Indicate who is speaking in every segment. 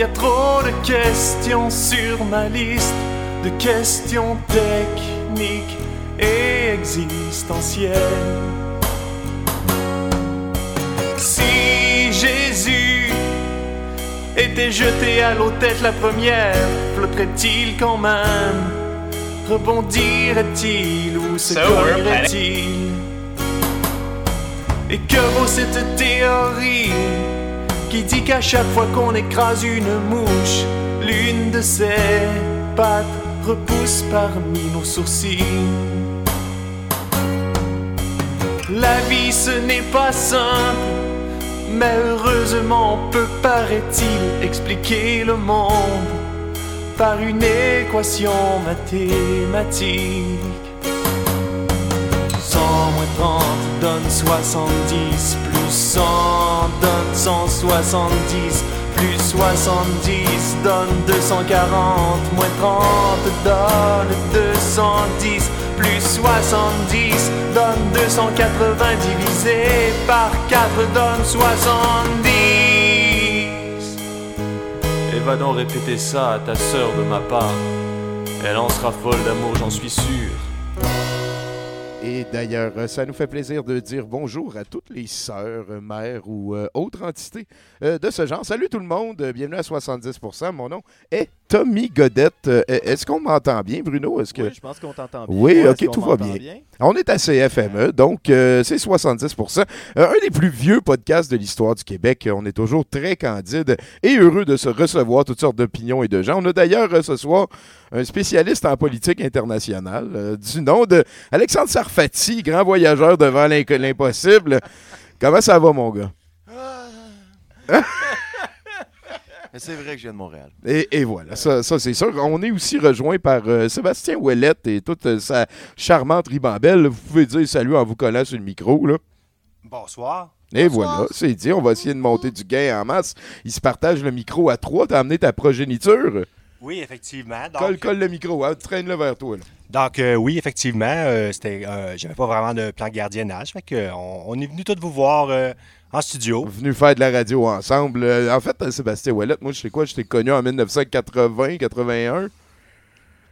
Speaker 1: Y a trop de questions sur ma liste, de questions techniques et existentielles. Si Jésus était jeté à l'eau tête la première, flotterait-il quand même? Rebondirait-il ou se
Speaker 2: So we're
Speaker 1: cognerait-il Et que vaut cette théorie? Qui dit qu'à chaque fois qu'on écrase une mouche, l'une de ses pattes repousse parmi nos sourcils La vie ce n'est pas simple, mais heureusement on peut, paraît-il, expliquer le monde par une équation mathématique. 100 moins 30 donne 70, plus 100 donne 170, plus 70 donne 240, moins 30 donne 210, plus 70 donne 280 divisé par 4 donne 70. Et va donc répéter ça à ta sœur de ma part. Elle en sera folle d'amour, j'en suis sûr.
Speaker 3: Et d'ailleurs, euh, ça nous fait plaisir de dire bonjour à toutes les sœurs, euh, mères ou euh, autres entités euh, de ce genre. Salut tout le monde, bienvenue à 70%. Mon nom est Tommy Godette. Euh, Est-ce qu'on m'entend bien, Bruno? Est-ce que...
Speaker 4: Oui, je pense qu'on t'entend bien.
Speaker 3: Oui, ok, tout va bien. On est à CFME, donc euh, c'est 70%. Euh, un des plus vieux podcasts de l'histoire du Québec. On est toujours très candide et heureux de se recevoir toutes sortes d'opinions et de gens. On a d'ailleurs ce soir un spécialiste en politique internationale du nom de Alexandre Grand voyageur devant l'impossible. Comment ça va, mon gars?
Speaker 4: Mais c'est vrai que je viens de Montréal.
Speaker 3: Et, et voilà, ça, ça, c'est sûr. On est aussi rejoint par euh, Sébastien Ouellette et toute euh, sa charmante ribambelle. Vous pouvez dire salut en vous collant sur le micro. Là.
Speaker 5: Bonsoir.
Speaker 3: Et voilà, c'est dit. On va essayer de monter du gain en masse. Il se partage le micro à trois. T'as amené ta progéniture?
Speaker 5: Oui, effectivement. Donc,
Speaker 3: Colle, colle le micro. Hein, Traîne-le vers toi. là.
Speaker 5: Donc, euh, oui, effectivement, euh, c'était, euh, j'avais pas vraiment de plan de gardiennage. Fait que, euh, on, on est venu tous vous voir en studio.
Speaker 3: Venu faire de la radio ensemble. En fait, Sébastien Ouellette, moi, je sais quoi, je t'ai connu en 1980-81.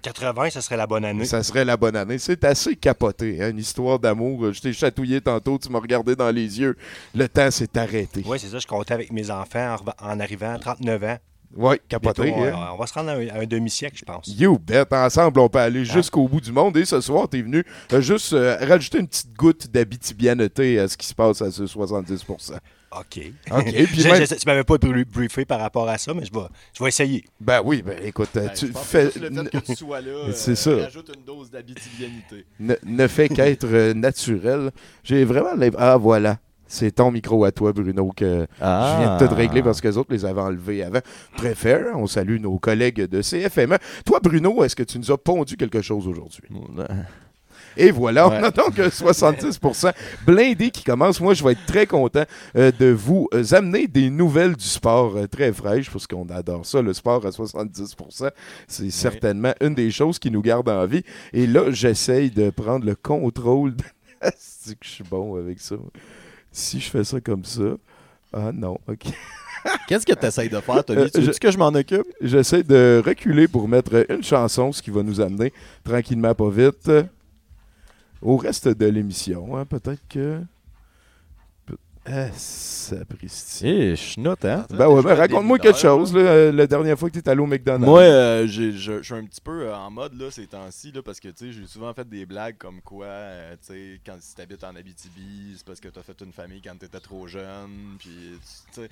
Speaker 5: 80, ce serait la bonne année.
Speaker 3: Ça serait la bonne année. C'est assez capoté, hein, une histoire d'amour. Je t'ai chatouillé tantôt, tu m'as regardé dans les yeux. Le temps s'est arrêté.
Speaker 5: Oui, c'est ça. Je comptais avec mes enfants en, en arrivant à 39 ans. Bientôt,
Speaker 3: capoté.
Speaker 5: on,
Speaker 3: hein.
Speaker 5: on va se rendre à un, à un demi-siècle, je pense.
Speaker 3: You bet. Ensemble, on peut
Speaker 5: Ah.
Speaker 3: aller jusqu'au bout du monde. Et ce soir, t'es venu euh, juste euh, rajouter une petite goutte d'habitibianité à ce qui se passe à ce 70
Speaker 5: OK.
Speaker 3: OK. Puis
Speaker 5: Je-
Speaker 3: même-
Speaker 5: je- tu m'avais pas brie- briefé par rapport à ça, mais je vais, je vais essayer.
Speaker 3: Ben oui, ben écoute,
Speaker 4: Ben,
Speaker 3: tu fais,
Speaker 4: le fait que tu sois là,
Speaker 3: C'est
Speaker 4: euh,
Speaker 3: ça.
Speaker 4: rajoute une dose d'habitivianité.
Speaker 3: ne, ne fait qu'être euh, naturel. J'ai vraiment... Ah, voilà. C'est ton micro à toi, Bruno, que je viens de te régler parce que les autres les avaient enlevés avant. Fair. On salue nos collègues de CFME. Toi, Bruno, est-ce que tu nous as pondu quelque chose aujourd'hui? Et voilà, on a donc euh, 70% blindé qui commence. Moi, je vais être très content euh, de vous euh, amener des nouvelles du sport euh, très fraîches, parce qu'on adore ça, le sport à 70%. C'est certainement une des choses qui nous garde en vie. Et là, j'essaye de prendre le contrôle. de- que je suis bon avec ça? Si je fais ça comme ça. Ah non, ok.
Speaker 4: Qu'est-ce que tu essayes de faire, Tommy?
Speaker 3: Euh,
Speaker 4: tu veux que je m'en occupe?
Speaker 3: J'essaie de reculer pour mettre une chanson, ce qui va nous amener tranquillement, pas vite, au reste de l'émission. hein. Peut-être que. Sapristi.
Speaker 4: Eh, je note, hein?
Speaker 3: Ben ouais, ben raconte-moi quelque chose, là, euh, la dernière fois que tu es allé au McDonald's.
Speaker 4: Moi, euh, j'ai- je je suis un petit peu euh, en mode là, ces temps-ci, là, parce que tu sais, j'ai souvent fait des blagues comme quoi, euh, tu sais, quand si t'habites en Abitibi, c'est parce que t'as fait une famille quand t'étais trop jeune, puis tu sais,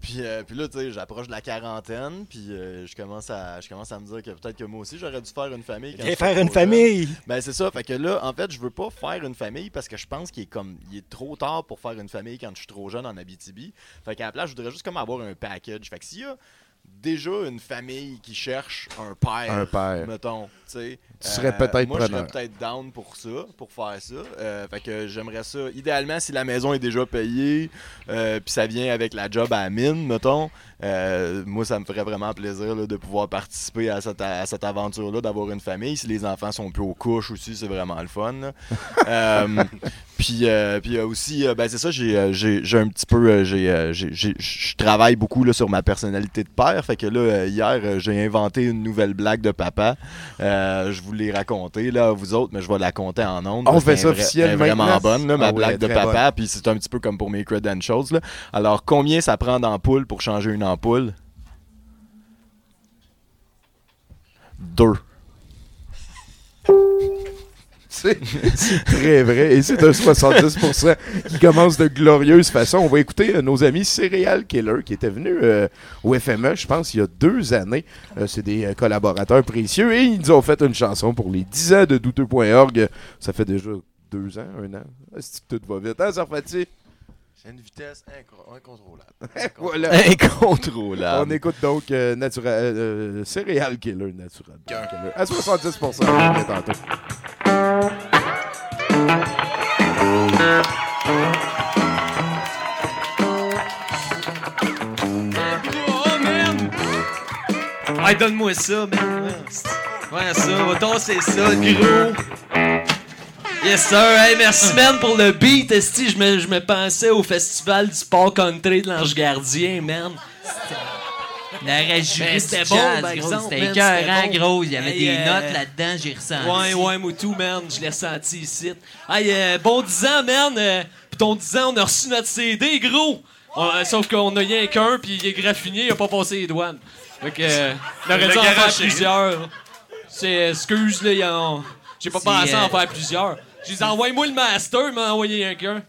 Speaker 4: puis, euh, puis là, tu sais, j'approche de la quarantaine, puis euh, je commence à, je commence à me dire que peut-être que moi aussi j'aurais dû faire une famille. quand
Speaker 5: Viens
Speaker 4: j'étais
Speaker 5: faire une
Speaker 4: trop jeune.
Speaker 5: famille!
Speaker 4: Ben c'est ça, fait que là, en fait, je veux pas faire une famille parce que je pense qu'il est comme il est trop tard pour faire une famille quand je suis trop jeune en Abitibi. Fait qu'à la place, je voudrais juste comme avoir un package. Fait que s'il y a déjà une famille qui cherche un père,
Speaker 3: Un père.
Speaker 4: mettons, tu
Speaker 3: serais
Speaker 4: euh,
Speaker 3: peut-être
Speaker 4: moi je serais peut-être down pour ça, pour faire ça. Euh, fait que j'aimerais ça. Idéalement, si la maison est déjà payée, euh, puis ça vient avec la job à la mine, mettons, moi ça me ferait vraiment plaisir là, de pouvoir participer à cette, à cette aventure-là, d'avoir une famille. Si les enfants sont plus aux couches aussi, c'est vraiment le fun. puis, euh, puis euh, aussi, euh, ben c'est ça, j'ai, j'ai, j'ai un petit peu, j'ai, je travaille beaucoup là, sur ma personnalité de père. Fait que là, hier, j'ai inventé une nouvelle blague de papa. Je vous l'ai racontée, là, vous autres, mais je vais la compter en ondes.
Speaker 3: On fait ça officiellement.
Speaker 4: vraiment bonne, là, ma ah blague de papa. Puis c'est un petit peu comme pour mes credentials. Là. Alors, combien ça prend d'ampoule pour changer une ampoule? Deux.
Speaker 3: C'est très vrai. Et c'est un 70% qui commence de glorieuse façon. On va écouter euh, nos amis Serial Killer qui étaient venus euh, au FME, je pense, il y a deux années. Euh, c'est des collaborateurs précieux et ils nous ont fait une chanson pour les 10 ans de douteux.org. Ça fait déjà deux ans, un an. Est-ce que tout va vite, hein, Sarfati?
Speaker 4: C'est une vitesse incontrôlable.
Speaker 3: voilà.
Speaker 4: Incontrôlable.
Speaker 3: On écoute donc euh, naturel, euh, Céréal Killer naturel. Killer. À 70%. On est tantôt.
Speaker 6: Hey, donne-moi ça, man. Ouais, ça, va tasser ça, gros. Yes, sir. Hey, merci, man, pour le beat. Esti, je me, je me pensais au festival du sport country de l'Ange Gardien, man. Ben, c'était bon, par exemple,
Speaker 7: C'était écœurant, gros. Il y avait
Speaker 6: Hey,
Speaker 7: des
Speaker 6: euh,
Speaker 7: notes là-dedans, j'ai ressenti.
Speaker 6: Ouais, ouais, Moutou, man. Je l'ai ressenti ici. Hey, euh, bon 10 ans, man. Euh, Pis ton 10 ans, on a reçu notre CD, gros. On- euh, sauf qu'on a rien qu'un, puis il est graffiné, il a pas passé les douanes. Fait que, euh, on aurait dû en faire plusieurs. C'est, excuse, là, y en- j'ai pas pensé à en faire plusieurs. J'ai dit, envoie-moi le master, il m'a envoyé rien qu'un.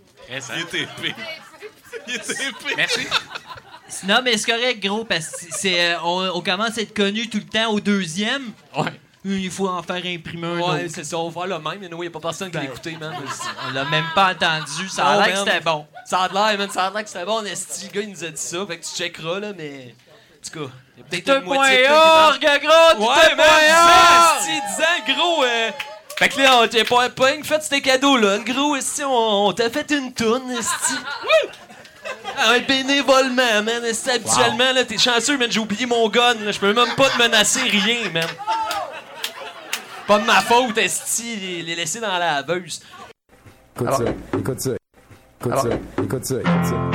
Speaker 7: Non, mais c'est correct, gros, parce que c'est, euh, on, on commence à être connu tout le temps au deuxième.
Speaker 6: Ouais.
Speaker 7: Il faut en faire imprimer un
Speaker 6: Ouais,
Speaker 7: autre.
Speaker 6: c'est ça, on va faire le même. Mais il n'y a pas personne qui
Speaker 7: Ben,
Speaker 6: l'écoutait, man.
Speaker 7: On l'a même pas entendu. Ça a
Speaker 6: Non,
Speaker 7: l'air que
Speaker 6: man.
Speaker 7: c'était bon.
Speaker 6: Ça a l'air, man, ça a l'air que c'était bon. Esti, le gars, il nous a dit ça. Fait que tu checkeras, là, mais. En tout cas, il y a peut-être une moitié de toi qui
Speaker 7: orgue, gros!
Speaker 6: Ouais, man, 10 ans, esti, 10 ans, gros. euh. Fait que là, on t'a pas, pas rien que fait ces cadeaux-là. Gros, esti, on, on t'a fait une toune, esti. Ah ouais, bénévolement, man. Esti, habituellement, là, t'es chanceux, man, j'ai oublié mon gun. là. Je peux même pas te menacer rien, man. Pas de ma faute, esti, les, les laisser dans la laveuse.
Speaker 8: Écoute ça, écoute ça, écoute ça, écoute ça, écoute ça.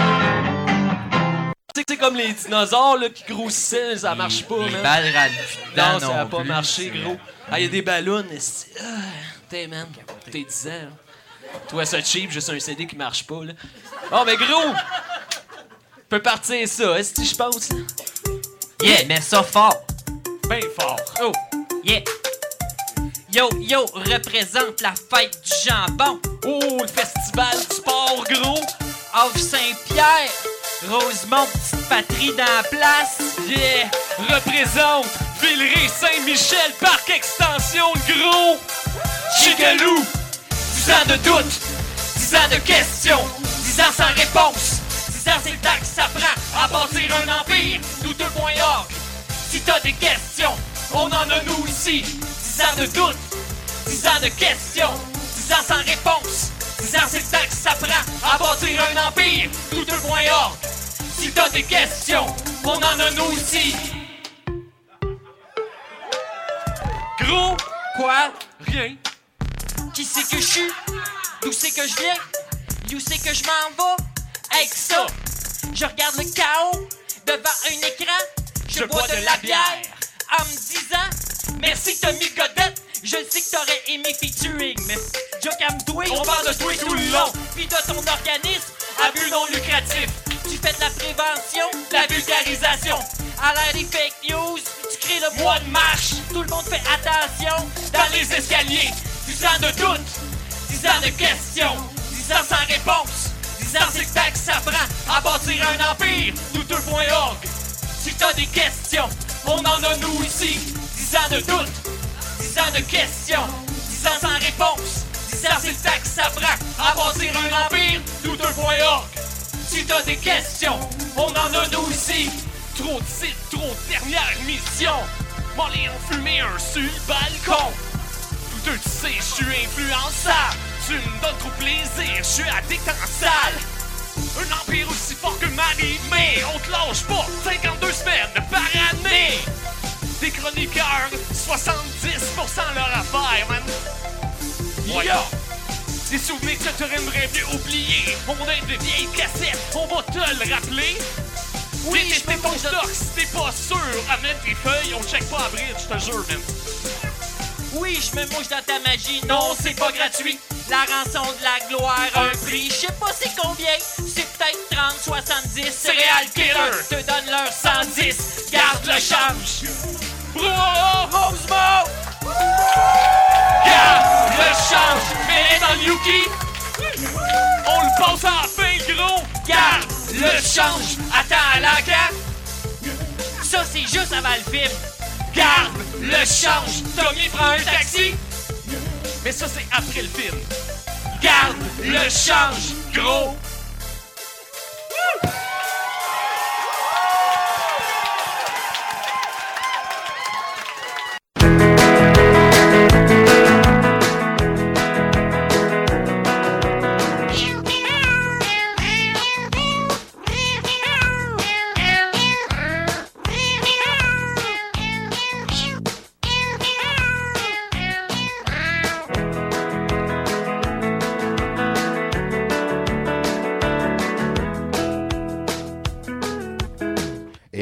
Speaker 6: Tu sais que c'est comme les dinosaures là, qui grossissaient, ça marche pas,
Speaker 7: Les
Speaker 6: man.
Speaker 7: balles dedans
Speaker 6: Non, ça a pas
Speaker 7: plus,
Speaker 6: marché,
Speaker 7: c'est-
Speaker 6: gros. Ah, il y a des ballons, esti. Ah, T'es, man, t'es 10 ans. là. Toi, ça cheap, juste un CD qui marche pas, là. Oh, mais gros! Peut partir ça, est-ce je pense?
Speaker 7: Yeah, mais ça fort.
Speaker 6: Ben fort. Oh!
Speaker 7: Yeah. Yo, yo, représente la fête du jambon.
Speaker 6: Oh, le festival du sport, gros!
Speaker 7: Off Saint-Pierre. Rosemont, petite patrie dans la place.
Speaker 6: Yeah! Représente Villeray, Saint-Michel, Parc Extension, gros! Chigalou! 10 ans de doute, 10 ans de questions, 10 ans sans réponse, 10 ans c'est que ça prend à bâtir un empire, nous 2.org. Si t'as des questions, on en a nous ici. 10 ans de doute, 10 ans de questions, 10 ans sans réponse, 10 ans c'est que ça prend à bâtir un empire, nous 2.org. Si t'as des questions, on en a nous ici. Gros, quoi? Rien.
Speaker 7: Qui c'est que je suis? D'où c'est que je viens? D'où c'est que je m'en vais? Avec ça, je regarde le chaos devant un écran. Je, bois de la bière. En me disant Merci Tommy Godette. Je sais que t'aurais aimé featuring, mais Joe Camdoué,
Speaker 6: On parle de toi tout le long.
Speaker 7: Puis de ton organisme
Speaker 6: À but non lucratif,
Speaker 7: Tu fais de la prévention,
Speaker 6: la vulgarisation,
Speaker 7: à l'air des fake news, tu crées le
Speaker 6: mois de marche,
Speaker 7: Tout le monde fait attention
Speaker 6: dans les escaliers, 10 ans de doute, 10 ans de questions, 10 ans sans réponse, 10 ans c'est le temps que ça prend à bâtir un empire, nous 2.org. Si t'as des questions, on en a nous ici, 10 ans de doute, 10 ans de questions, 10 ans sans réponse, 10 ans que ça prend à bâtir un empire, nous 2.org. Si t'as des questions, on en a nous ici. Trop de sites, trop de dernières missions. Ont fumé un sur le balcon. Tous deux, tu sais, je suis influençable. Tu me donnes trop plaisir, je suis addict en salle. Un empire aussi fort que Marie, mais on te lâche pas. 52 semaines par année. Des chroniqueurs, 70% leur affaire, man. Yo! Des souvenirs que tu aimerais mieux oublier. On a de vieilles cassettes, on va te le rappeler.
Speaker 9: Oui, t'es ton stock, si t'es pas sûr, amène tes feuilles, on check pas à bridge, je te jure, man.
Speaker 7: Oui, je me mouche dans ta magie, non, c'est pas gratuit. La rançon de la gloire, un prix, je sais pas c'est combien. C'est peut-être 30, 70. Serial killer te donne leur 110. Garde le change.
Speaker 9: Bro! Garde le change, mets dans le Yuki. On le passe à la fin, gros.
Speaker 7: Garde le change. Attends la carte. Ça, c'est juste avant le film. Garde le change. Tommy prend un taxi.
Speaker 9: Mais ça, c'est après le film.
Speaker 7: Garde le change, gros.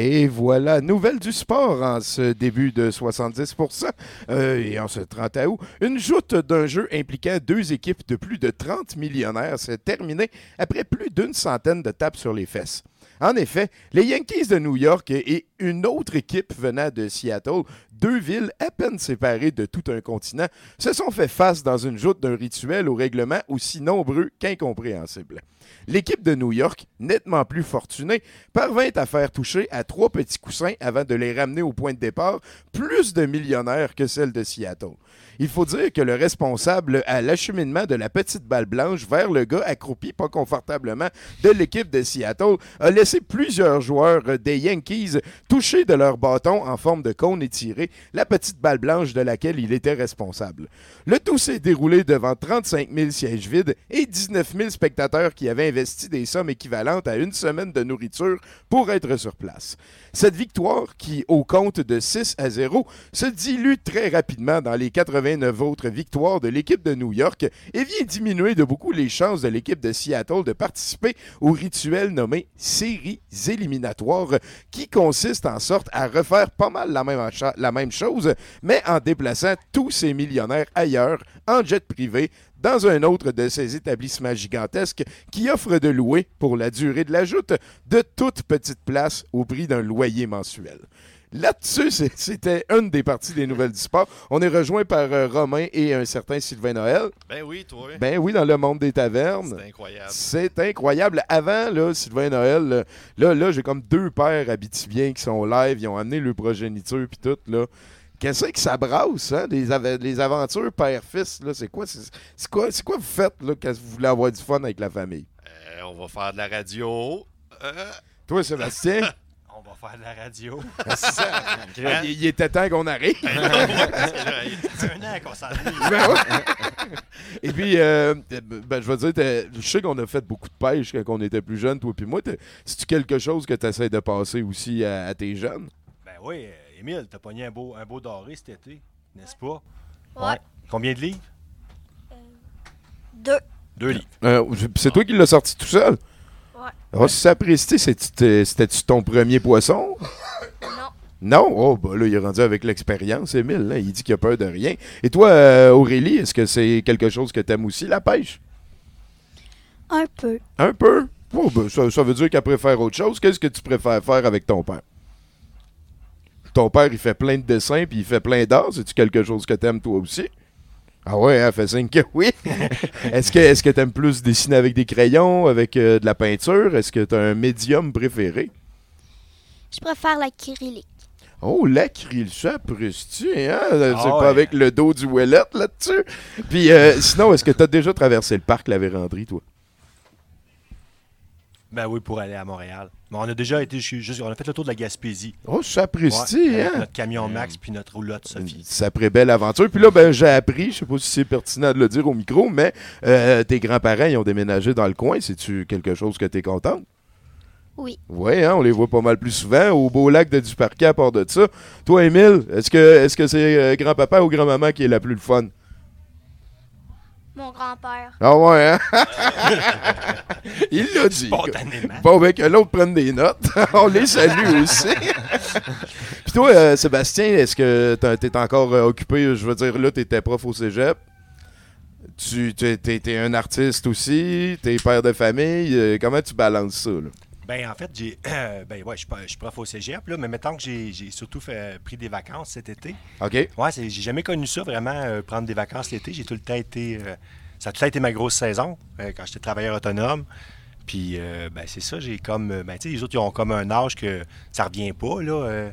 Speaker 3: Et voilà, nouvelle du sport en ce début de 70% euh, et en ce 30 août. Une joute d'un jeu impliquant deux équipes de plus de 30 millionnaires s'est terminée après plus d'une centaine de tapes sur les fesses. En effet, les Yankees de New York et une autre équipe venant de Seattle, deux villes à peine séparées de tout un continent, se sont fait face dans une joute d'un rituel au règlement aussi nombreux qu'incompréhensible. L'équipe de New York, nettement plus fortunée, parvint à faire toucher à trois petits coussins avant de les ramener au point de départ, plus de millionnaires que celle de Seattle. Il faut dire que le responsable à l'acheminement de la petite balle blanche vers le gars accroupi pas confortablement de l'équipe de Seattle a laissé plusieurs joueurs des Yankees toucher de leur bâton en forme de cône étiré la petite balle blanche de laquelle il était responsable. Le tout s'est déroulé devant 35 000 sièges vides et 19 000 spectateurs qui avaient investi des sommes équivalentes à une semaine de nourriture pour être sur place. Cette victoire, qui au compte de 6 à 0, se dilue très rapidement dans les 89 autres victoires de l'équipe de New York et vient diminuer de beaucoup les chances de l'équipe de Seattle de participer au rituel nommé séries éliminatoires, qui consiste en sorte à refaire pas mal la même, la même chose, mais en déplaçant tous ces millionnaires ailleurs, en jet privé, dans un autre de ces établissements gigantesques qui offrent de louer, pour la durée de la joute, de toutes petites places au prix d'un loyer mensuel. Là-dessus, c'était une des parties des nouvelles du sport. On est rejoint par euh, Romain et un certain Sylvain Noël.
Speaker 10: Ben oui, toi.
Speaker 3: Ben oui, dans le monde des tavernes.
Speaker 10: C'est incroyable.
Speaker 3: C'est incroyable. Avant, là, Sylvain Noël, là, là, j'ai comme deux pères habitiviens qui sont live. Ils ont amené le progéniture puis tout, là. Qu'est-ce que ça brasse, hein? Les, av les aventures père-fils, là, c'est quoi, c'est quoi, quoi vous faites, là, quand vous voulez avoir du fun avec la famille?
Speaker 10: Euh, on va faire de la radio. Euh...
Speaker 3: Toi, Sébastien?
Speaker 5: on va faire de la radio.
Speaker 3: c'est ça. il, il, était temps qu'on arrive.
Speaker 5: c'est un an qu'on s'arrive.
Speaker 3: Ben ouais. Et puis, euh, ben, je veux dire, je sais qu'on a fait beaucoup de pêche quand on était plus jeunes, toi et moi. C'est-tu quelque chose que tu essaies de passer aussi à, à tes jeunes?
Speaker 5: Ben oui. Émile, t'as pogné un beau, un beau doré cet été, n'est-ce pas?
Speaker 11: Ouais.
Speaker 5: Combien de livres?
Speaker 11: Euh, deux.
Speaker 5: Deux livres.
Speaker 3: Euh, c'est toi qui l'as sorti tout seul?
Speaker 11: Ouais.
Speaker 3: Oh, si ça presté, c'était-tu ton premier poisson?
Speaker 11: Non.
Speaker 3: Non? Oh, bah là, il est rendu avec l'expérience, Émile. Là. Il dit qu'il a peur de rien. Et toi, euh, Aurélie, est-ce que c'est quelque chose que t'aimes aussi, la pêche?
Speaker 11: Un peu.
Speaker 3: Un peu? Oh, ben, ça, ça veut dire qu'elle préfère autre chose. Qu'est-ce que tu préfères faire avec ton père? ton père, il fait plein de dessins puis il fait plein d'art. C'est-tu quelque chose que t'aimes toi aussi? Ah ouais, hein, fait signe que oui. est-ce que est-ce que t'aimes plus dessiner avec des crayons, avec euh, de la peinture? Est-ce que t'as un médium préféré?
Speaker 11: Je préfère l'acrylique.
Speaker 3: Oh, l'acrylique, ça tu hein? C'est ah pas avec le dos du Ouellet là-dessus? Puis euh, sinon, est-ce que t'as déjà traversé le parc La Vérandrie, toi?
Speaker 5: Ben oui, pour aller à Montréal. Mais on a déjà été juste, on a fait le tour de la Gaspésie.
Speaker 3: Oh, ça apprécie,
Speaker 5: ouais,
Speaker 3: hein?
Speaker 5: Notre camion Max puis notre roulotte Sophie.
Speaker 3: Sacrée belle aventure. Puis là, ben, j'ai appris, je sais pas si c'est pertinent de le dire au micro, mais euh, tes grands-parents, ils ont déménagé dans le coin. C'est-tu quelque chose que tu es contente?
Speaker 11: Oui.
Speaker 3: Oui, hein, on les voit pas mal plus souvent au beau lac de Duparquet à part de ça. Toi, Émile, est-ce que est-ce que c'est euh, grand-papa ou grand-maman qui est la plus le fun?
Speaker 11: Mon grand-père.
Speaker 3: Ah ouais, hein? Il l'a dit.
Speaker 5: Spontanément.
Speaker 3: Bon, ben que l'autre prenne des notes. On les salue aussi. Puis toi, euh, Sébastien, est-ce que t'as- t'es encore euh, occupé? Je veux dire, là, t'étais prof au cégep. Tu t'es, t'es- t'es un artiste aussi. T'es père de famille. euh, comment tu balances ça, là?
Speaker 5: Ben, en fait, j'ai. ben, ouais, je suis pas- je suis prof au cégep, là, mais mettons que j'ai j'ai surtout fait, pris des vacances cet été.
Speaker 3: OK?
Speaker 5: Ouais, c'est- j'ai jamais connu ça vraiment, euh, prendre des vacances l'été. J'ai tout le temps été. euh, ça a tout le temps été ma grosse saison euh, quand j'étais travailleur autonome. Puis, euh, ben, c'est ça, j'ai comme. Ben, tu sais, les autres, ils ont comme un âge que ça revient pas, là. euh.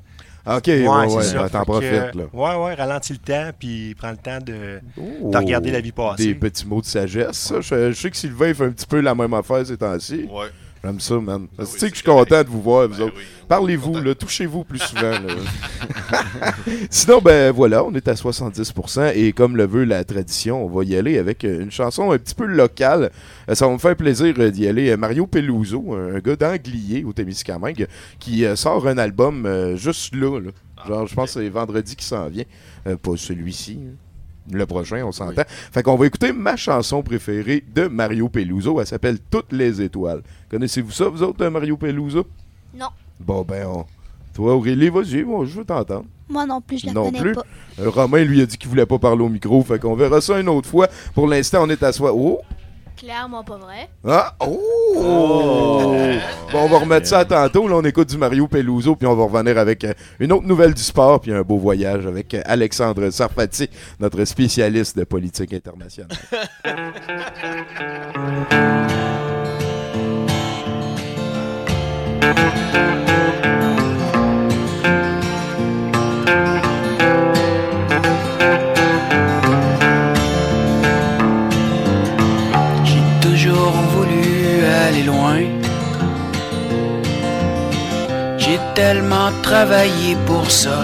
Speaker 3: OK, ouais, ouais,
Speaker 5: c'est ça.
Speaker 3: ben, t'en profites, là.
Speaker 5: Ouais, ouais, ralentis le temps, puis prends le temps de,
Speaker 3: Oh,
Speaker 5: de regarder la vie passer.
Speaker 3: Des petits mots de sagesse, ça. Je, je sais que Sylvain il fait un petit peu la même affaire ces temps-ci.
Speaker 10: Ouais.
Speaker 3: J'aime ça, man.
Speaker 10: Ah
Speaker 3: tu
Speaker 10: oui,
Speaker 3: sais que je suis content de vous voir, vous
Speaker 10: Ben
Speaker 3: autres.
Speaker 10: oui.
Speaker 3: Parlez-vous, là, touchez-vous plus souvent. là. Sinon, ben voilà, on est à 70% et comme le veut la tradition, on va y aller avec euh, une chanson un petit peu locale. Euh, Ça va me faire plaisir euh, d'y aller. Mario Peluso, un gars d'Anglier au Témiscamingue, qui sort un album juste là. là. Genre, je pense que c'est vendredi qui s'en vient. Pas celui-ci. hein. Le prochain, on s'entend. Fait qu'on va écouter ma chanson préférée de Mario Peluso. Elle s'appelle Toutes les étoiles. Connaissez-vous ça, vous autres, de Mario Peluso?
Speaker 11: Non.
Speaker 3: Bon, ben, on... toi, Aurélie, vas-y, moi, je veux t'entendre.
Speaker 11: Moi non plus, je la
Speaker 3: Non
Speaker 11: connais
Speaker 3: plus.
Speaker 11: pas.
Speaker 3: Euh, Romain lui a dit qu'il voulait pas parler au micro, fait qu'on verra ça une autre fois. Pour l'instant, on est à soi. Oh!
Speaker 12: Clairement pas vrai.
Speaker 3: Ah! Oh! Bon, on va remettre ça à tantôt. Là, on écoute du Mario Peluso, puis on va revenir avec euh, une autre nouvelle du sport, puis un beau voyage avec euh, Alexandre Sarfati, notre spécialiste de politique internationale.
Speaker 13: travaillé pour ça.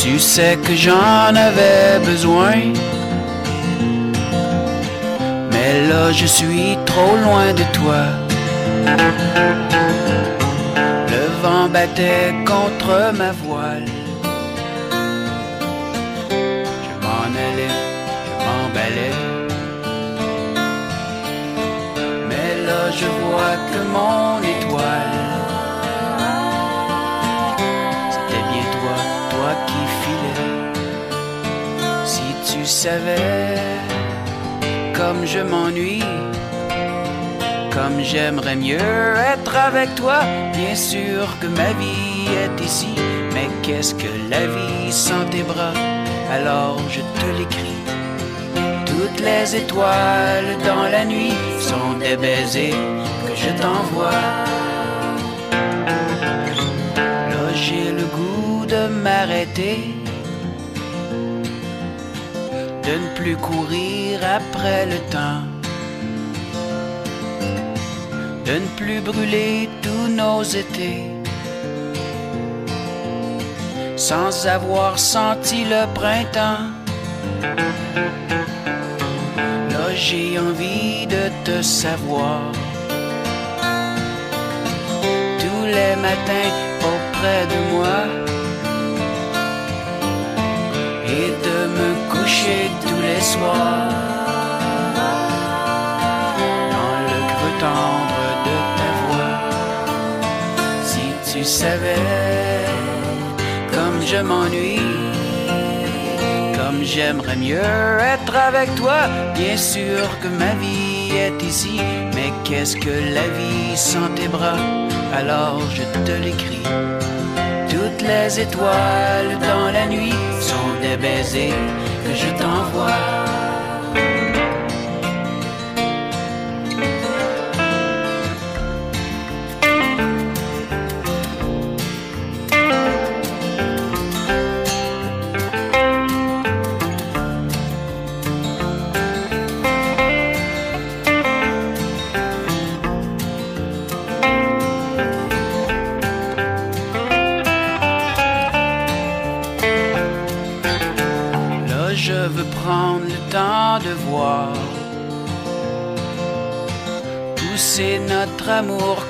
Speaker 13: Tu sais que j'en avais besoin. Mais là, je suis trop loin de toi. Le vent battait contre ma voile. Je m'en allais, je m'emballais. Mais là, je vois que mon comme je m'ennuie, comme j'aimerais mieux être avec toi. Bien sûr que ma vie est ici, mais qu'est-ce que la vie sans tes bras? Alors je te l'écris. Toutes les étoiles dans la nuit sont des baisers que je t'envoie. Là j'ai le goût de m'arrêter, plus courir après le temps, de ne plus brûler tous nos étés. Sans avoir senti le printemps. Là j'ai envie de te savoir. Tous les matins auprès de moi. Et de me tous les soirs. Dans le creux tendre de ta voix. Si tu savais comme je m'ennuie comme j'aimerais mieux être avec toi. Bien sûr que ma vie est ici, mais qu'est-ce que la vie sans tes bras? Alors je te l'écris. Toutes les étoiles dans la nuit sont des baisers je t'envoie.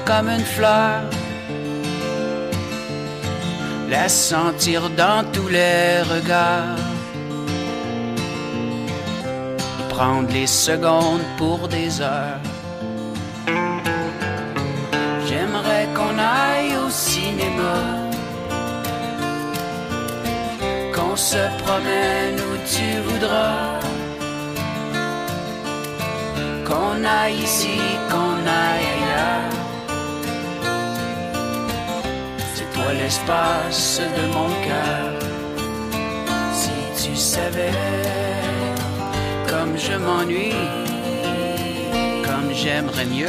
Speaker 13: Comme une fleur, la sentir dans tous les regards, prendre les secondes pour des heures. J'aimerais qu'on aille au cinéma, qu'on se promène où tu voudras, qu'on aille ici, qu'on aille ailleurs. L'espace de mon cœur. Si tu savais comme je m'ennuie, comme j'aimerais mieux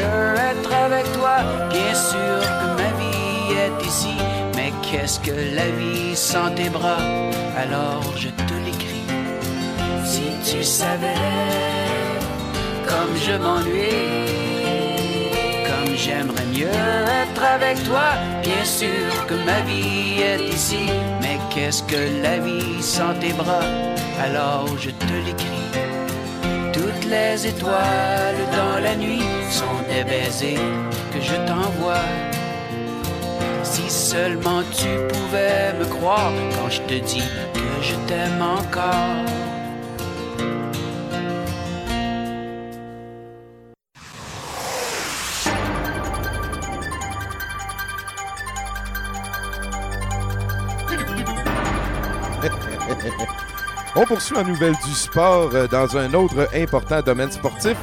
Speaker 13: être avec toi. Bien sûr que ma vie est ici, mais qu'est-ce que la vie sans tes bras? Alors je te l'écris. Si tu savais comme je m'ennuie, j'aimerais mieux être avec toi. Bien sûr que ma vie est ici, mais qu'est-ce que la vie sans tes bras? Alors je te l'écris. Toutes les étoiles dans la nuit sont des baisers que je t'envoie. Si seulement tu pouvais me croire quand je te dis que je t'aime encore.
Speaker 3: On poursuit en nouvelle du sport euh, dans un autre important domaine sportif.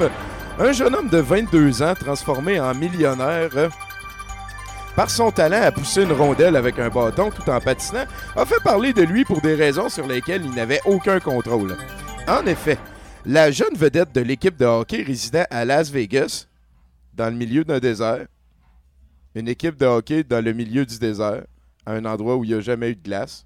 Speaker 3: Un jeune homme de 22 ans transformé en millionnaire euh, par son talent à pousser une rondelle avec un bâton tout en patinant, a fait parler de lui pour des raisons sur lesquelles il n'avait aucun contrôle. En effet, la jeune vedette de l'équipe de hockey résidait à Las Vegas, dans le milieu d'un désert. Une équipe de hockey dans le milieu du désert, à un endroit où il n'y a jamais eu de glace.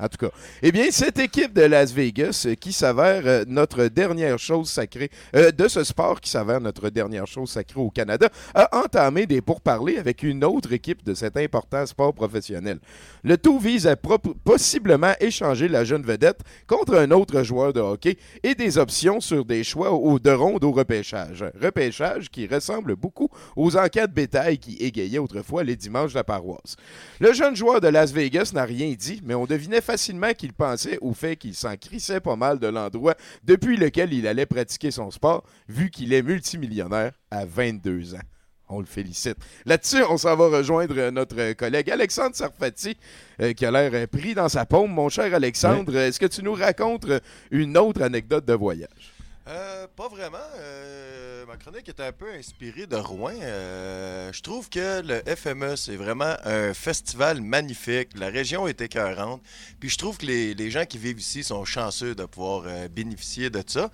Speaker 3: En tout cas. Eh bien, cette équipe de Las Vegas, euh, qui s'avère euh, notre dernière chose sacrée, euh, de ce sport qui s'avère notre dernière chose sacrée au Canada, a entamé des pourparlers avec une autre équipe de cet important sport professionnel. Le tout vise à possiblement échanger la jeune vedette contre un autre joueur de hockey et des options sur des choix au, de ronde au repêchage. Repêchage qui ressemble beaucoup aux enquêtes bétail qui égayaient autrefois les dimanches de la paroisse. Le jeune joueur de Las Vegas n'a rien dit, mais on devinait facilement qu'il pensait au fait qu'il s'en crissait pas mal de l'endroit depuis lequel il allait pratiquer son sport, vu qu'il est multimillionnaire à 22 ans. On le félicite. Là-dessus, on s'en va rejoindre notre collègue Alexandre Sarfati, euh, qui a l'air pris dans sa paume. Mon cher Alexandre, est-ce que tu nous racontes une autre anecdote de voyage?
Speaker 14: Euh, pas vraiment. Euh, ma chronique était un peu inspirée de Rouen. Euh, je trouve que le FME, c'est vraiment un festival magnifique. La région est écœurante. Puis je trouve que les, les gens qui vivent ici sont chanceux de pouvoir bénéficier de ça.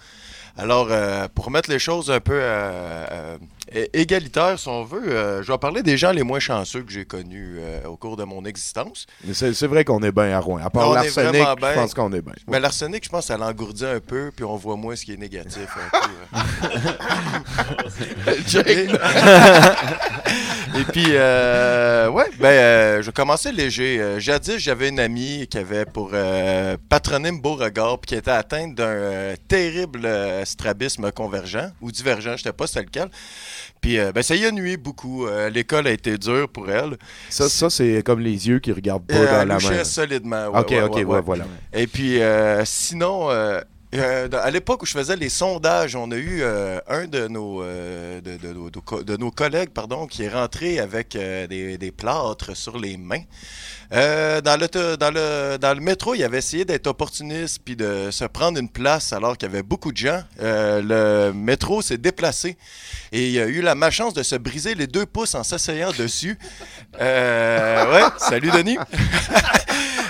Speaker 14: Alors, pour mettre les choses un peu égalitaires, si on veut, je vais parler des gens les moins chanceux que j'ai connus au cours de mon existence.
Speaker 3: Mais c'est vrai qu'on est bien à Rouen. À part l'arsenic, je pense qu'on est bien.
Speaker 14: Mais l'arsenic, je pense, ça l'engourdit un peu, puis on voit moins ce qui est négatif. Et puis, euh, ouais, ben, euh, je commencer léger. Euh, jadis, j'avais une amie qui avait pour patronyme Beauregard, puis qui était atteinte d'un terrible strabisme convergent ou divergent, je ne sais pas c'est lequel. Puis ben, ça y a nuit beaucoup. L'école a été dure pour elle.
Speaker 3: Ça, ça c'est comme les yeux qui regardent pas dans la main.
Speaker 14: solidement.
Speaker 3: ok, ok, voilà.
Speaker 14: Et puis sinon, euh, à l'époque où je faisais les sondages, on a eu euh, un de nos, euh, de, nos collègues pardon, qui est rentré avec des, des, plâtres sur les mains. dans, le, dans, le, dans le métro, il avait essayé d'être opportuniste puis de se prendre une place alors qu'il y avait beaucoup de gens. le métro s'est déplacé et il a eu la malchance de se briser les deux pouces en s'asseyant dessus. ouais, salut Denis.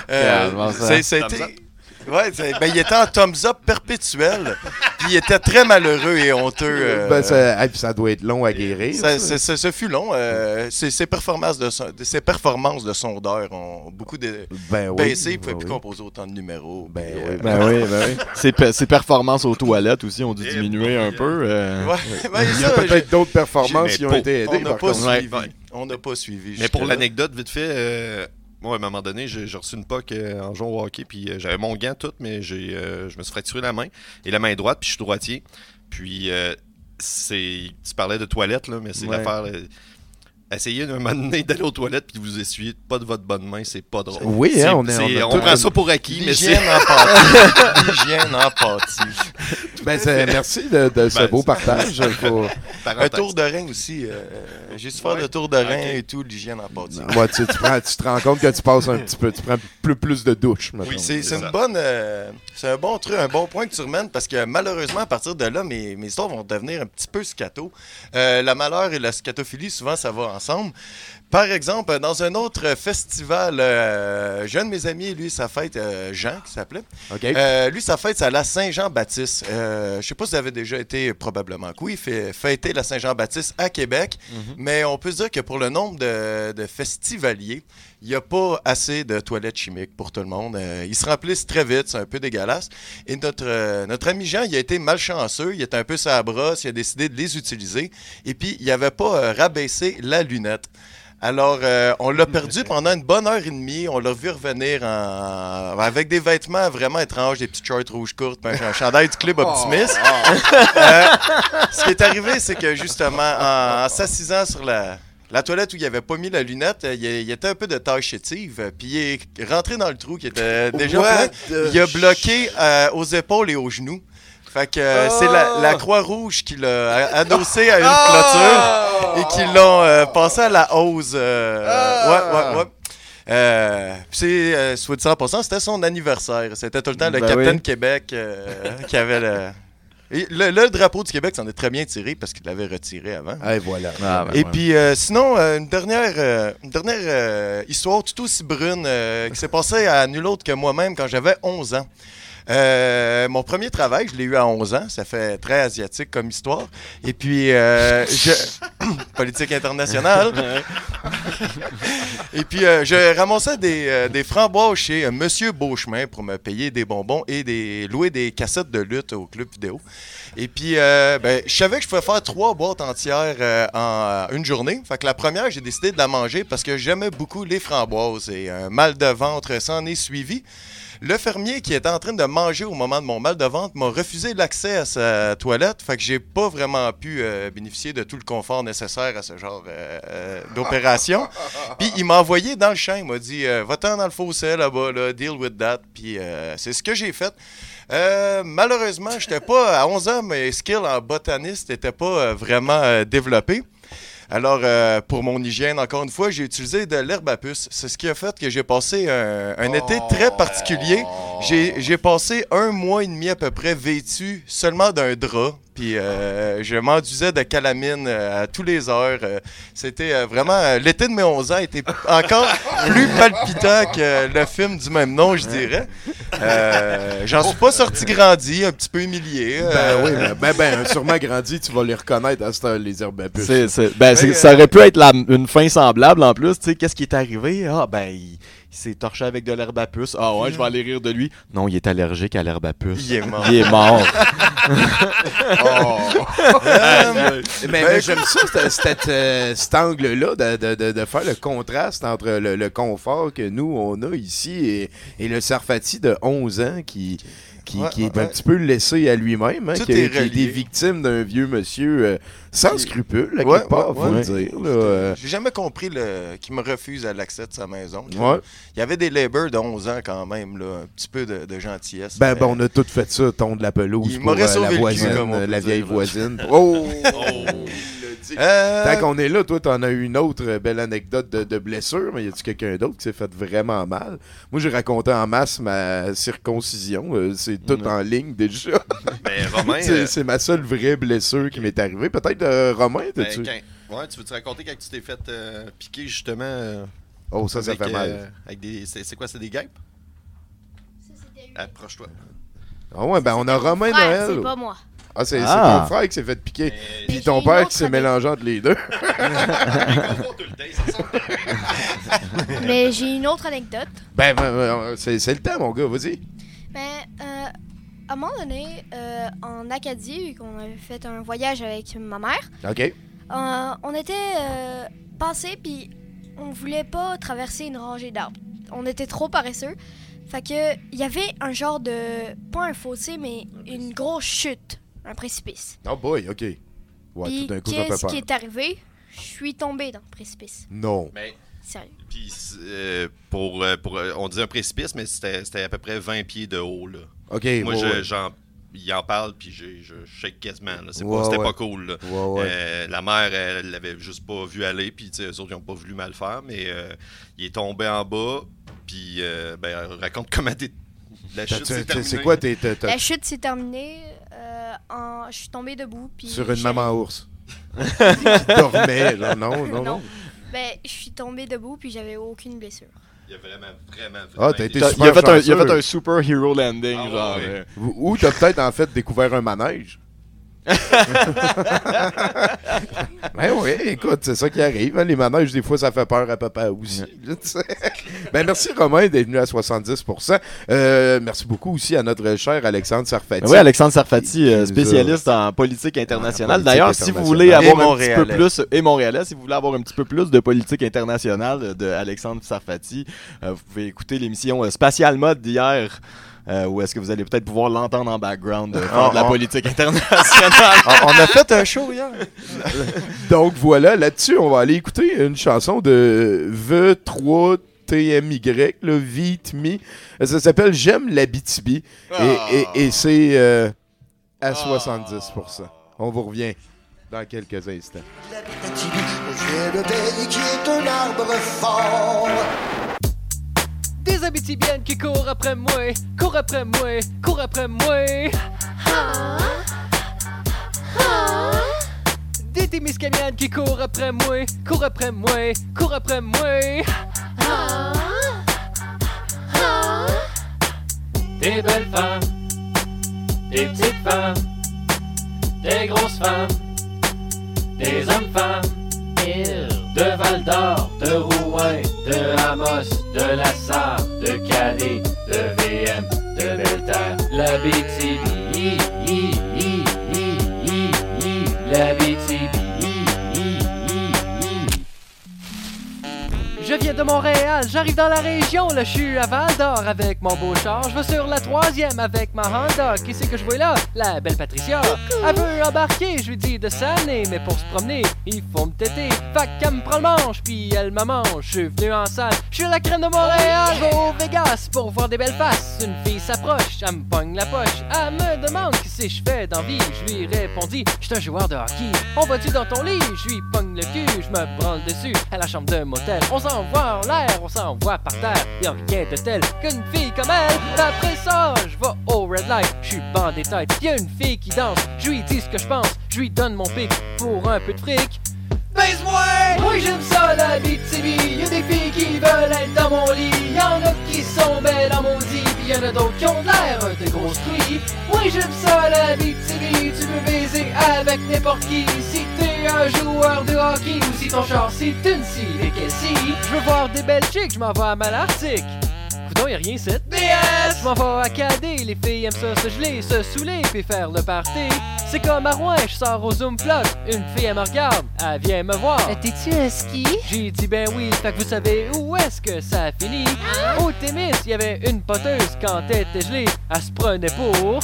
Speaker 14: C'était Ouais, ben, il était en thumbs up perpétuel. puis il était très malheureux et honteux. Euh,
Speaker 3: ben, ça, ça, doit être long à guérir.
Speaker 14: Ça, ce fut long. Euh, ses, performances de ses performances de sondeur ont beaucoup de
Speaker 3: ben
Speaker 14: baissé. il ne
Speaker 3: pouvait
Speaker 14: ben plus composer autant de numéros.
Speaker 3: Ben,
Speaker 14: euh,
Speaker 4: ben oui, ben oui. Ses, performances aux toilettes aussi ont dû diminuer un peu.
Speaker 14: Ouais,
Speaker 3: il y a peut-être d'autres performances qui ont été aidées.
Speaker 14: On n'a pas, suivi. On n'a pas suivi.
Speaker 10: Mais pour l'anecdote, vite fait moi, à un moment donné, j'ai reçu une POC euh, en jouant au hockey, puis euh, j'avais mon gant tout, mais j'ai, euh, je me suis fracturé la main et la main droite, puis je suis droitier. Puis, c'est, tu parlais de toilette, là, mais c'est l'affaire. Essayez un moment donné d'aller aux toilettes puis vous essuyez pas de votre bonne main, c'est pas drôle.
Speaker 3: Oui, hein, on est-
Speaker 10: c'est-
Speaker 3: on
Speaker 10: on prend ça pour acquis, mais c'est.
Speaker 14: L'hygiène en pâtit.
Speaker 3: Ben, c'est- merci de, de ce
Speaker 10: Ben,
Speaker 3: beau partage. Faut-
Speaker 14: Un tour de rein aussi. euh, J'ai su faire le tour de rein et tout, l'hygiène en pâtit.
Speaker 3: Ouais, tu, tu prends- tu te rends compte que tu passes un petit peu, tu prends plus, plus de douche.
Speaker 14: Oui, c'est c'est une bonne, euh, c'est un bon truc, un bon point que tu remènes parce que malheureusement à partir de là, mes, mes histoires vont devenir un petit peu scato. Euh, la malheur et la scatophilie, souvent ça va ensemble. Par exemple, dans un autre festival, euh, j'ai un de mes amis, lui, sa fête, euh, Jean, qui s'appelait. Euh, lui, sa fête, c'est à la Saint-Jean-Baptiste. Euh, je sais pas si vous avez déjà été, probablement que oui, fêter la Saint-Jean-Baptiste à Québec. Mais on peut se dire que pour le nombre de, de festivaliers, il n'y a pas assez de toilettes chimiques pour tout le monde. Euh, ils se remplissent très vite, c'est un peu dégueulasse. Et notre, euh, notre ami Jean, il a été malchanceux, il était un peu sa brosse, il a décidé de les utiliser. Et puis, il n'avait pas euh, rabaissé la lunette. Alors, on l'a perdu pendant une bonne heure et demie. On l'a vu revenir en- avec des vêtements vraiment étranges, des petites shorts rouges courtes, un chandail du club Optimist. Euh, ce qui est arrivé, c'est que justement, en, en s'assisant sur la, la toilette où il n'avait pas mis la lunette, euh, il, il était un peu de taille chétive. euh, Puis il est rentré dans le trou qui était déjà plein. Il a bloqué euh, aux épaules et aux genoux. Fait que euh, c'est la, la Croix-Rouge qui l'a adossé à une clôture et qui l'ont euh, passé à la hausse. euh, Ouais, ouais, ouais. Euh, c'est, euh, soit dit en passant, c'était son anniversaire. C'était tout le temps le
Speaker 4: Ben
Speaker 14: Capitaine
Speaker 4: oui.
Speaker 14: Québec qui avait le... Et le, le drapeau du Québec s'en est très bien tiré parce qu'il l'avait retiré avant.
Speaker 3: Et voilà.
Speaker 4: Ah, ben,
Speaker 14: Et
Speaker 4: ouais.
Speaker 14: puis, euh, sinon, euh, une dernière, euh, une dernière euh, histoire tout aussi brune euh, qui s'est passée à nul autre que moi-même quand j'avais 11 ans. Euh, mon premier travail, je l'ai eu à 11 ans. Ça fait très asiatique comme histoire. Et puis, euh, je... politique internationale. Et puis, euh, je ramassais des, framboises chez Monsieur Beauchemin pour me payer des bonbons et louer des cassettes de lutte au club vidéo. Et puis, ben, je savais que je pouvais faire trois boîtes entières en une journée. Fait que la première, j'ai décidé de la manger parce que j'aimais beaucoup les framboises et un mal de ventre s'en est suivi. Le fermier qui était en train de manger au moment de mon mal de ventre m'a refusé l'accès à sa toilette. Fait que j'ai pas vraiment pu euh, bénéficier de tout le confort nécessaire à ce genre euh, euh, d'opération. Puis il m'a envoyé dans le champ. Il m'a dit Va-t'en dans le fossé là-bas, là, deal with that. Puis c'est ce que j'ai fait. Euh, malheureusement, j'étais pas à 11 ans, mes skills en botaniste n'étaient pas euh, vraiment euh, développés. Alors, euh, pour mon hygiène, encore une fois, j'ai utilisé de l'herbe à puce. C'est ce qui a fait que j'ai passé un, un été très particulier. J'ai passé un mois et demi à peu près vêtu seulement d'un drap. Puis euh, je m'enduisais de calamine euh, à tous les heures. Euh, C'était euh, vraiment... L'été de mes 11 ans était encore plus palpitant que le film du même nom, je dirais. Euh, J'en suis pas sorti grandi, un petit peu humilié.
Speaker 3: Ben oui, ben, ben, ben, sûrement grandi, tu vas les reconnaître à cette les herbes à puce.
Speaker 4: Ben, ça aurait pu être la- une fin semblable en plus. Tu sais, qu'est-ce qui est arrivé? Ah, ben, il, il s'est torché avec de l'herbe à puce. Ah ouais, je vais aller rire de lui. Non, il est allergique à l'herbe à puce.
Speaker 14: Il est mort.
Speaker 4: Il est mort.
Speaker 3: Euh, mais mais j'aime ça, euh, cet angle-là, de, de- de- de faire le contraste entre le, le confort que nous, on a ici et, et le Sarfati de 11 ans qui, qui,
Speaker 14: Ouais,
Speaker 3: qui est
Speaker 14: ouais,
Speaker 3: un petit peu laissé à lui-même, hein, qui,
Speaker 14: est
Speaker 3: qui est
Speaker 14: relié.
Speaker 3: victime d'un vieux monsieur euh, sans scrupules, à quelque part, faut le dire. euh.
Speaker 14: J'ai jamais compris le... qu'il me refuse à l'accès de sa maison. Il y avait des labours de 11 ans quand même, là, un petit peu de, de gentillesse.
Speaker 3: Ben,
Speaker 14: mais-
Speaker 3: ben, on a tout fait ça, ton de la pelouse
Speaker 14: Il
Speaker 3: pour euh, la
Speaker 14: cul,
Speaker 3: voisine, la vieille voisine. Oh!
Speaker 14: Euh,
Speaker 3: Tant qu'on est là, toi, t'en as eu une autre belle anecdote de, de blessure, mais y a-tu quelqu'un d'autre qui s'est fait vraiment mal? Moi, j'ai raconté en masse ma circoncision. euh, c'est tout en ligne déjà.
Speaker 10: Ben, Romain,
Speaker 3: c'est,
Speaker 10: euh,
Speaker 3: c'est ma seule vraie blessure qui m'est arrivée. Peut-être, euh, Romain,
Speaker 10: ben,
Speaker 3: t'as-tu?
Speaker 10: quand- ouais, tu veux te raconter quand tu t'es fait euh, piquer justement euh,
Speaker 3: Oh, ça, ça
Speaker 10: avec,
Speaker 3: fait mal.
Speaker 10: euh, avec des, c'est, quoi, c'est des guêpes? Approche-toi.
Speaker 3: Ah ouais, ben on a Romain Noël.
Speaker 12: c'est pas moi.
Speaker 3: Ah, c'est,
Speaker 4: Ah.
Speaker 3: ton frère qui s'est fait piquer.
Speaker 12: Mais
Speaker 3: Puis ton père qui s'est mélangé entre les deux.
Speaker 12: Mais j'ai une autre anecdote.
Speaker 3: ben, ben, ben, c'est, c'est le temps, mon gars, vas-y.
Speaker 12: Ben, euh, à un moment donné, euh, en Acadie, vu qu'on avait fait un voyage avec ma mère,
Speaker 3: OK.
Speaker 12: euh, on était euh, passé puis on voulait pas traverser une rangée d'arbres. On était trop paresseux. Fait que il y avait un genre de pas un fossé mais une grosse chute, un précipice.
Speaker 3: Oh boy, OK. Ouais,
Speaker 12: Puis
Speaker 3: tout d'un coup, ça fait
Speaker 12: qu'est-ce
Speaker 3: peur.
Speaker 12: qui est arrivé? Je suis tombé dans le précipice.
Speaker 3: Non.
Speaker 10: Mais,
Speaker 12: Sérieux.
Speaker 10: puis, euh, pour, euh, pour, euh, on dit un précipice, mais c'était c'était à peu près 20 pieds de haut. Là.
Speaker 3: OK,
Speaker 10: Moi,
Speaker 3: ouais,
Speaker 10: je,
Speaker 3: ouais.
Speaker 10: j'en, il en parle, puis j'ai- je shake quasiment. là. C'est
Speaker 3: Ouais,
Speaker 10: pas, c'était
Speaker 3: ouais.
Speaker 10: pas cool. là.
Speaker 3: Ouais, ouais.
Speaker 10: Euh, la mère, elle l'avait juste pas vu aller, puis tu sais, eux autres, ils ont pas voulu mal faire, mais euh, il est tombé en bas, puis euh, ben, raconte comment t'es. La
Speaker 3: T'as-
Speaker 10: chute
Speaker 3: t'as-. C'est quoi, t'es, t'as- t'as-
Speaker 12: La chute s'est terminée. En... Je suis tombée debout. Puis
Speaker 3: sur une maman ours? Qui dormait, genre, non, non, non.
Speaker 12: Ben, je suis tombée debout puis j'avais aucune blessure.
Speaker 10: Il a vraiment, vraiment,
Speaker 3: Ah,
Speaker 10: vraiment
Speaker 3: t'as été super
Speaker 4: il, a fait un, il a
Speaker 3: chanceux.
Speaker 4: fait un super hero landing,
Speaker 10: Ah,
Speaker 4: genre.
Speaker 10: ouais.
Speaker 4: euh,
Speaker 3: Ou ou t'as peut-être en fait découvert un manège. ben oui, écoute, c'est ça qui arrive. hein. Les manèges, des fois, ça fait peur à papa aussi. ben merci Romain d'être venu à 70%. Euh, merci beaucoup aussi à notre cher Alexandre Sarfati.
Speaker 4: Oui, Alexandre Sarfati, euh, spécialiste en politique internationale. D'ailleurs, si vous voulez avoir un petit peu plus, et montréalais, si vous voulez avoir un petit peu plus de politique internationale de Alexandre Sarfati, euh, vous pouvez écouter l'émission euh, Spatial Mode d'hier. Euh, où est-ce que vous allez peut-être pouvoir l'entendre en background euh,
Speaker 3: Ah,
Speaker 4: de la
Speaker 3: ah.
Speaker 4: politique internationale?
Speaker 3: on a fait un show hier. Donc voilà, là-dessus, on va aller écouter une chanson de V3 TMY, le VTMI. Ça s'appelle J'aime l'Abitibi. Et, et, et c'est euh, à 70%. On vous revient dans quelques instants.
Speaker 15: J'ai le pays qui est un arbre fort.
Speaker 9: Des Abitibiennes qui courent après moi, courent après moi, courent après moi. Des Témiscaminennes qui courent après moi, courent après moi, courent après moi. Des belles femmes, des petites femmes, des grosses femmes, des hommes femmes. De Val d'Or, de Rouen, de Amos, de La Sarre, de Calais, de VM, de Belterre, la BTB, j'arrive dans la région, là je suis à Val d'Or avec mon beau char. Je vais sur la troisième avec ma Honda. Qui c'est que je vois là? La belle Patricia. Elle veut embarquer, je lui dis de s'amener, mais pour se promener, il faut me têter. Fait qu'elle me prend le manche, puis elle me mange. Je suis venu en salle, je suis la crème de Montréal, au Vegas pour voir des belles faces. Une fille s'approche, elle me pogne la poche, elle me demande qui c'est je fais dans vie. Je lui répondis, je suis un joueur de hockey. On va-tu dans ton lit? Je lui pogne le cul, je me branle dessus à la chambre de motel. On s'envoie en l'air, on s'envoie par terre. Y'a rien de tel qu'une fille comme elle. Après ça, je au red light, je suis bandé tête. Y'a une fille qui danse, je lui dis ce que je pense, je lui donne mon pic pour un peu de fric. Baise-moi! Moi j'aime ça la BTV Y'a des filles qui veulent être dans mon lit Y'en a qui sont belles en maudit Puis y'en a d'autres qui ont l'air de grosses truies Moi j'aime ça la BTV Tu veux baiser avec n'importe qui. Si t'es un joueur de hockey Ou si ton char c'est une scie qu'est-ce Je veux voir des belles chicks, je m'en vais à Malartic Coudon, y'a rien ici. BS! Je m'en vais à cader, les filles aiment ça se geler, se saouler, puis faire le party. C'est comme à Rouen, je sors au Zoom Plot. Une fille, elle me regarde, elle vient me voir. T'es-tu un ski? J'ai dit ben oui, fait que vous savez où est-ce que ça finit? Au Témis, y avait une poteuse quand elle était gelée, elle se prenait pour.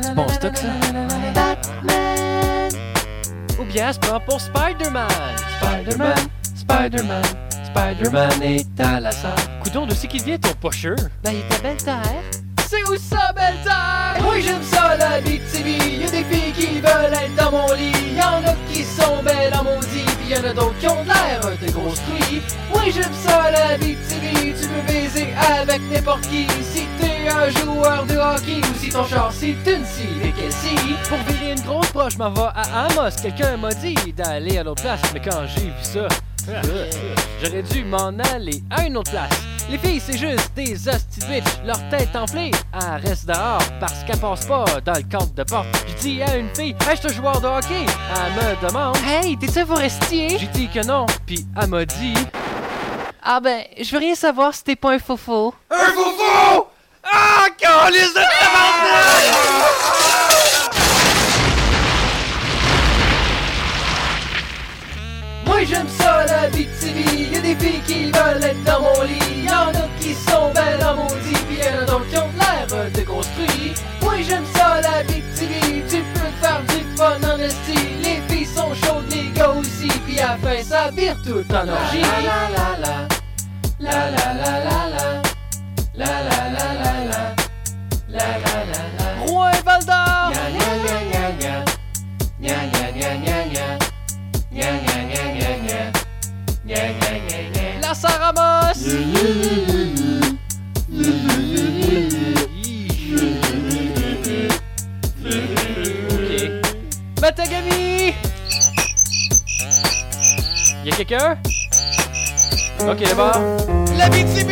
Speaker 9: C'est bon stock ça? Bien se prend pour Spider-Man. Spider-Man, Spider-Man, Spider-Man est à la salle. Coudon, d'où c'est qu'il vient ton pocheur? Ben, il est à Belle-Terre. C'est où ça, Belle-Terre? Oui, j'aime ça, la BTV. Y'a des filles qui veulent être dans mon lit. Y'en a qui sont belles en maudit. Puis y'en a d'autres qui ont l'air de grosses truies. Oui, j'aime ça, la BTV. Tu veux baiser avec n'importe qui. Si un joueur de hockey ou si ton char c'est une scie scie. Pour virer une grosse proche, je m'en vais à Amos. Quelqu'un m'a dit d'aller à l'autre place. Mais quand j'ai vu ça, J'aurais dû m'en aller à une autre place. Les filles, c'est juste des hosties de bitch. Leur tête enflée, elle reste dehors parce qu'elle passe pas dans le cadre de porte. J'ai dit à une fille, hey, je suis un joueur de hockey. Elle me demande, hey, t'es-tu forestier? J'ai dit que non, puis elle m'a dit, ah ben, je veux rien savoir si t'es pas un faux
Speaker 15: Un foufou! Ah, calice de tabarnak!
Speaker 9: Moi j'aime ça la BTV, y'a des filles qui veulent être dans mon lit, y'en a qui sont belles en maudit, pis y'en a donc qui ont l'air déconstruits. Moi j'aime ça la BTV, tu peux faire du fun en estime, les
Speaker 7: filles sont chaudes,
Speaker 9: les gars aussi, pis à fin ça vire tout en orgie. la la la la la la la la
Speaker 7: la la la Matagami! Y'a quelqu'un? Ok, d'abord. La BTB!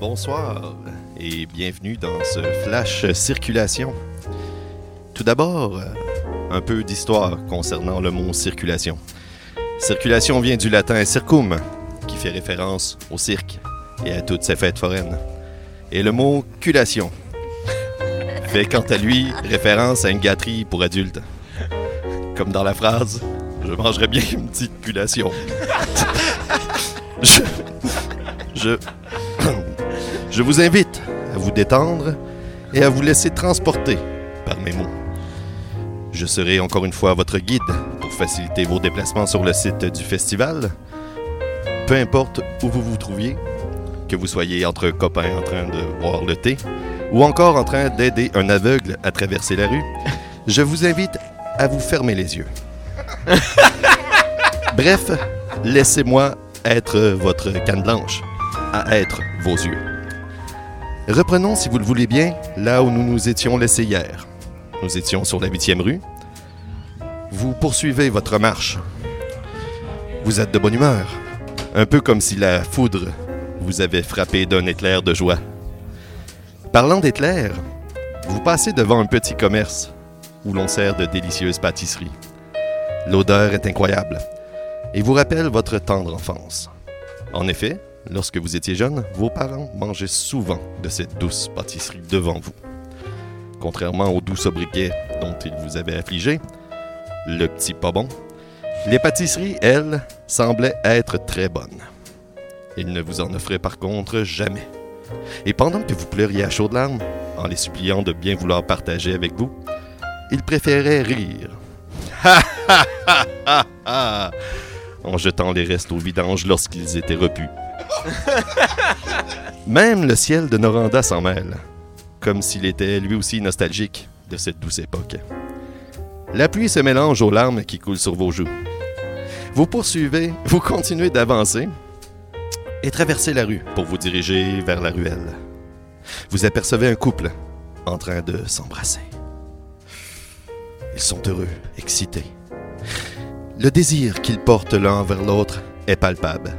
Speaker 10: Bonsoir et bienvenue dans ce flash circulation. Tout d'abord, euh, un peu d'histoire concernant le mot circulation. Circulation vient du latin circum, qui fait référence au cirque et à toutes ses fêtes foraines. Et le mot culation fait quant à lui référence à une gâterie pour adultes. Comme dans la phrase Je mangerais bien une petite culation. je, je, je vous invite à vous détendre et à vous laisser transporter par mes mots. Je serai encore une fois votre guide pour faciliter vos déplacements sur le site du festival. Peu importe où vous vous trouviez, que vous soyez entre copains en train de boire le thé ou encore en train d'aider un aveugle à traverser la rue, je vous invite à vous fermer les yeux. Bref, laissez-moi être votre canne blanche, à être vos yeux. Reprenons, si vous le voulez bien, là où nous nous étions laissés hier. Nous étions sur la 8e rue. Vous poursuivez votre marche. Vous êtes de bonne humeur, un peu comme si la foudre vous avait frappé d'un éclair de joie. Parlant d'éclair, vous passez devant un petit commerce où l'on sert de délicieuses pâtisseries. L'odeur est incroyable et vous rappelle votre tendre enfance. En effet, lorsque vous étiez jeune, vos parents mangeaient souvent de cette douce pâtisserie devant vous. Contrairement au doux sobriquet dont ils vous avaient affligé, le petit pas bon, les pâtisseries, elles, semblaient être très bonnes. Ils ne vous en offraient par contre jamais. Et pendant que vous pleuriez à chaudes larmes, en les suppliant de bien vouloir partager avec vous, ils préféraient rire. Ha ha ha ha ha En jetant les restes au vidange lorsqu'ils étaient repus. Même le ciel de Noranda s'en mêle, comme s'il était lui aussi nostalgique de cette douce époque. La pluie se mélange aux larmes qui coulent sur vos joues. Vous poursuivez, vous continuez d'avancer et traversez la rue pour vous diriger vers la ruelle. Vous apercevez un couple en train de s'embrasser. Ils sont heureux, excités. Le désir qu'ils portent l'un vers l'autre est palpable.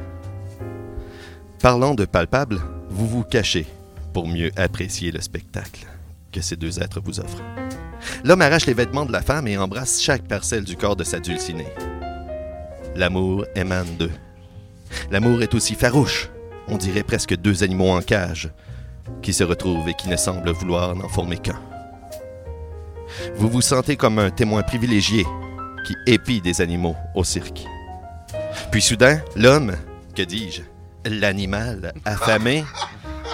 Speaker 10: Parlant de palpable, vous vous cachez pour mieux apprécier le spectacle que ces deux êtres vous offrent. L'homme arrache les vêtements de la femme et embrasse chaque parcelle du corps de sa dulcinée. L'amour émane d'eux. L'amour est aussi farouche, on dirait presque deux animaux en cage, qui se retrouvent et qui ne semblent vouloir n'en former qu'un. Vous vous sentez comme un témoin privilégié qui épie des animaux au cirque. Puis soudain, l'homme, que dis-je, l'animal affamé,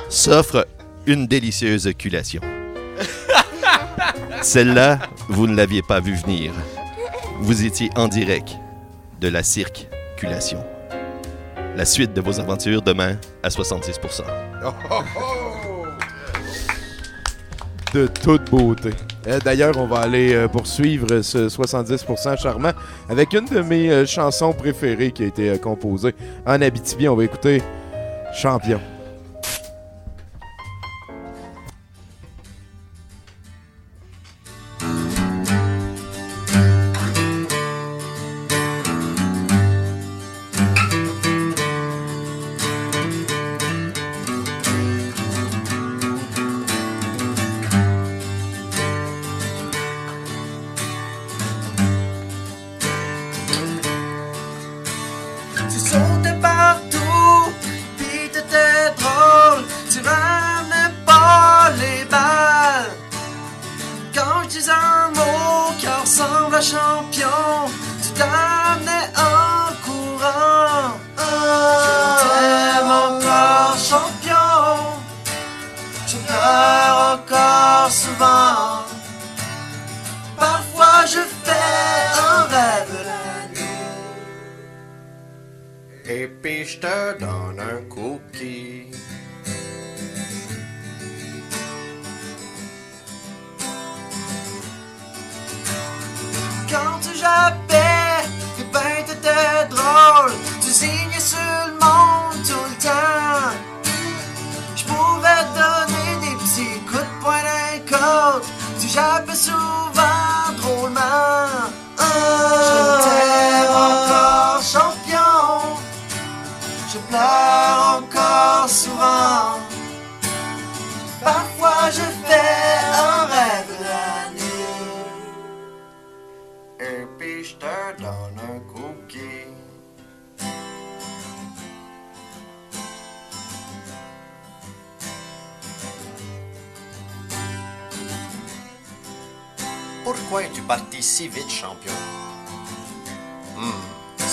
Speaker 10: s'offre une délicieuse culation. Celle-là, vous ne l'aviez pas vue venir. Vous étiez en direct de la circulation. La suite de vos aventures demain à 66%.
Speaker 3: De toute beauté. Euh, D'ailleurs, on va aller euh, poursuivre ce 70% charmant avec une de mes euh, chansons préférées qui a été composée en Abitibi. On va écouter Champion.